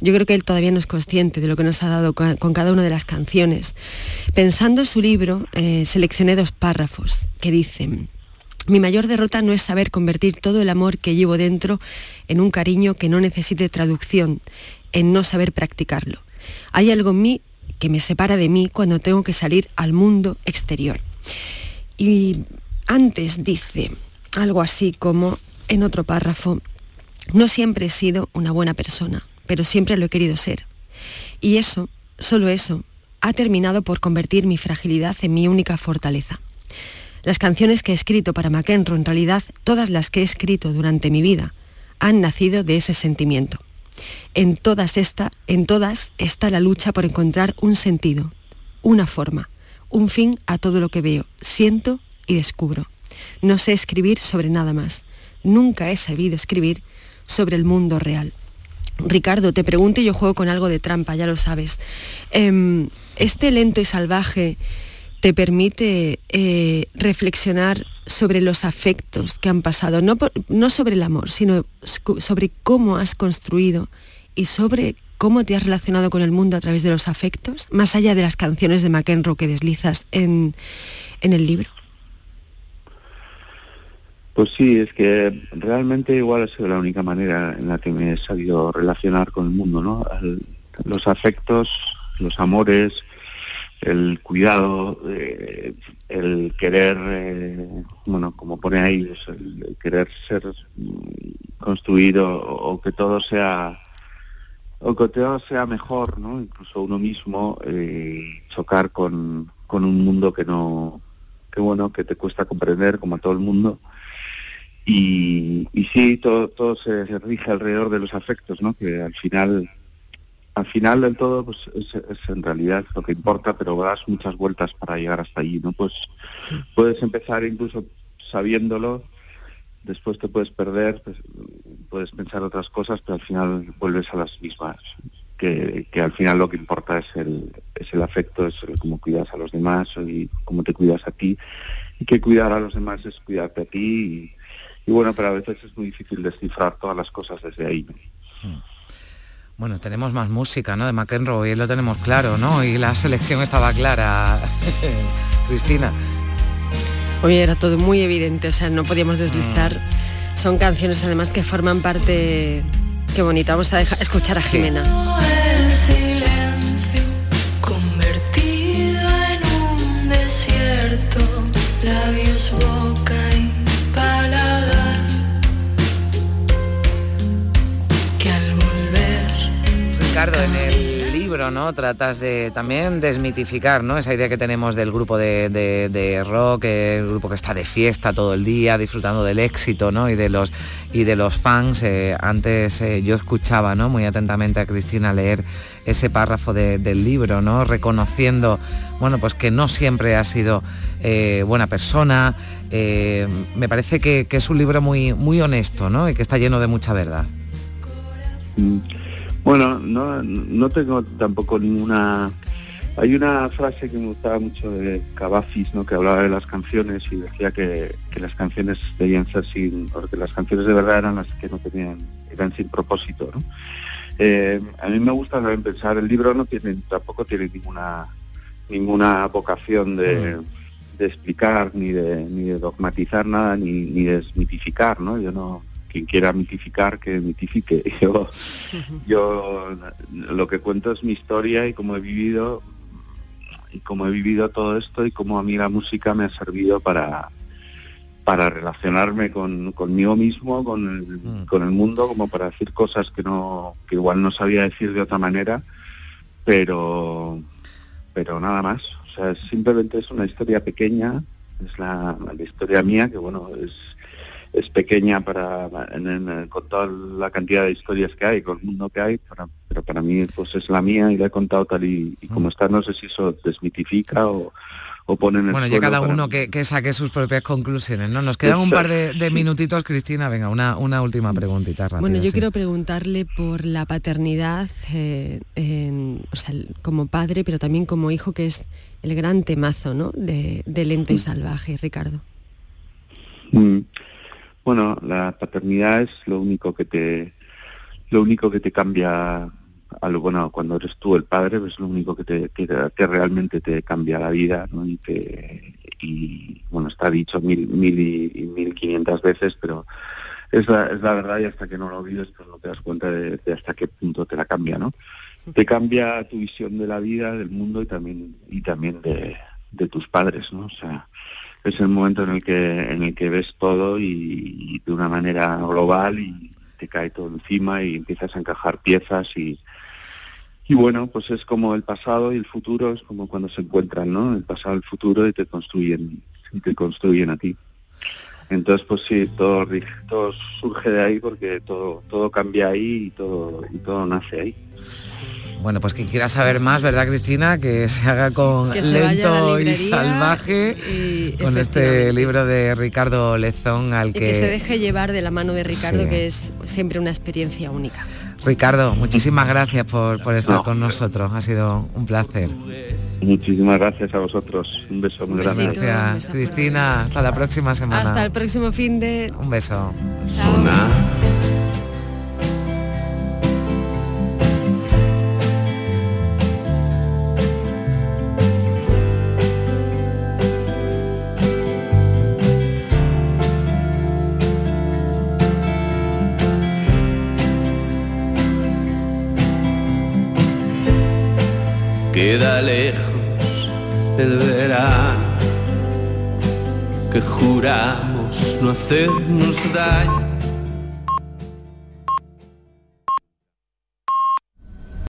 Yo creo que él todavía no es consciente de lo que nos ha dado con, con cada una de las canciones. Pensando en su libro, eh, seleccioné dos párrafos que dicen, mi mayor derrota no es saber convertir todo el amor que llevo dentro en un cariño que no necesite traducción, en no saber practicarlo. Hay algo en mí que me separa de mí cuando tengo que salir al mundo exterior. Y antes dice algo así como en otro párrafo, No siempre he sido una buena persona, pero siempre lo he querido ser. Y eso, solo eso, ha terminado por convertir mi fragilidad en mi única fortaleza. Las canciones que he escrito para McEnroe, en realidad todas las que he escrito durante mi vida, han nacido de ese sentimiento. En todas, esta, en todas está la lucha por encontrar un sentido, una forma, un fin a todo lo que veo, siento y descubro. No sé escribir sobre nada más. Nunca he sabido escribir sobre el mundo real. Ricardo, te pregunto y yo juego con algo de trampa, ya lo sabes. Em, este lento y salvaje te permite eh, reflexionar sobre los afectos que han pasado, no, no sobre el amor, sino sobre cómo has construido y sobre cómo te has relacionado con el mundo a través de los afectos, más allá de las canciones de McEnroe que deslizas en, en el libro. Pues sí, es que realmente igual ha sido la única manera en la que me he sabido relacionar con el mundo, ¿no? los afectos, los amores, el cuidado, eh, el querer, eh, bueno, como pone ahí, el, querer ser mm, construido o, que todo sea o que todo sea mejor, ¿no? Incluso uno mismo eh, chocar con, con un mundo que no, que bueno, que te cuesta comprender como a todo el mundo. Y, sí, todo, todo se, rige alrededor de los afectos, ¿no? Que al final al final del todo pues es, en realidad lo que importa, pero das muchas vueltas para llegar hasta allí, ¿no? Pues puedes empezar incluso sabiéndolo, después te puedes perder, pues, puedes pensar otras cosas, pero al final vuelves a las mismas. Que, que, al final lo que importa es el, es el afecto, es el cómo cuidas a los demás y cómo te cuidas a ti. Y que cuidar a los demás es cuidarte a ti. Y, bueno, pero a veces es muy difícil descifrar todas las cosas desde ahí. Hmm. Bueno, tenemos más música, ¿no? De McEnroe, y lo tenemos claro, ¿no? Y la selección estaba clara, Cristina. Hoy era todo muy evidente, o sea, no podíamos deslizar. Mm. Son canciones además que forman parte... Qué bonita, vamos a escuchar a Jimena. convertido en un desierto, labios, boca en el libro, ¿no? Tratas de también desmitificar, ¿no? Esa idea que tenemos del grupo de, rock, el grupo que está de fiesta todo el día, disfrutando del éxito, ¿no? Y de los y de los fans. Eh, antes eh, yo escuchaba, ¿no? Muy atentamente a Cristina leer ese párrafo del libro, ¿no? Reconociendo, bueno, pues que no siempre ha sido eh, buena persona. me parece que, es un libro muy, muy honesto, ¿no? Y que está lleno de mucha verdad. Mm. Bueno, no, no tengo tampoco ninguna... Hay una frase que me gustaba mucho de Cavafis, ¿no? que hablaba de las canciones y decía que, las canciones debían ser sin... porque las canciones de verdad eran las que no tenían, eran sin propósito. ¿no? Eh, a mí me gusta también pensar, el libro no tiene, tampoco tiene ninguna ninguna vocación de, mm. de explicar ni de, ni de dogmatizar nada ni, ni desmitificar, ¿no? Yo no, quien quiera mitificar, que mitifique. Yo, yo lo que cuento es mi historia y cómo he vivido y cómo he vivido todo esto y cómo a mí la música me ha servido para para relacionarme con, conmigo mismo, con el, mm. con el mundo, como para decir cosas que no, que igual no sabía decir de otra manera, pero pero nada más. O sea, simplemente es una historia pequeña, es la, la historia mía, que bueno, es es pequeña para con toda la cantidad de historias que hay, con el mundo que hay, pero para mí pues es la mía y la he contado tal y, como mm. está, no sé si eso desmitifica o, o pone en el Bueno, ya cada uno que, saque sus propias conclusiones, ¿no? Nos quedan un par de, minutitos, Cristina, venga, una, una última preguntita rápida. Bueno, yo quiero preguntarle por la paternidad, eh, o sea, como padre, pero también como hijo, que es el gran temazo, ¿no? De, Lento y mm. Salvaje, Ricardo. Mm. Bueno, la paternidad es lo único que te lo único que te cambia a lo bueno cuando eres tú el padre pues es lo único que te que, realmente te cambia la vida ¿no? y te y bueno está dicho mil mil y, mil quinientas veces pero es la, es la verdad y hasta que no lo vives pues no te das cuenta de, hasta qué punto te la cambia no te cambia tu visión de la vida del mundo y también y también de, de tus padres no o sea es el momento en el que en el que ves todo y, de una manera global y, te cae todo encima y empiezas a encajar piezas y, y bueno, pues es como el pasado y el futuro, es como cuando se encuentran, ¿no? El pasado y el futuro y te construyen, y te construyen a ti. Entonces, pues sí, todo, todo surge de ahí porque todo, todo cambia ahí y todo, y todo nace ahí. Bueno, pues quien quiera saber más, ¿verdad, Cristina? Que se haga con lento y salvaje con este libro de Ricardo Lezón al que... que se deje llevar de la mano de Ricardo, que es siempre una experiencia única. Ricardo, muchísimas gracias por, por estar con nosotros. Ha sido un placer. Muchísimas gracias a vosotros. Un beso muy grande. Gracias, Cristina. Hasta la próxima semana. Hasta el próximo fin de... Un beso. Queda lejos el verano que juramos no hacernos daño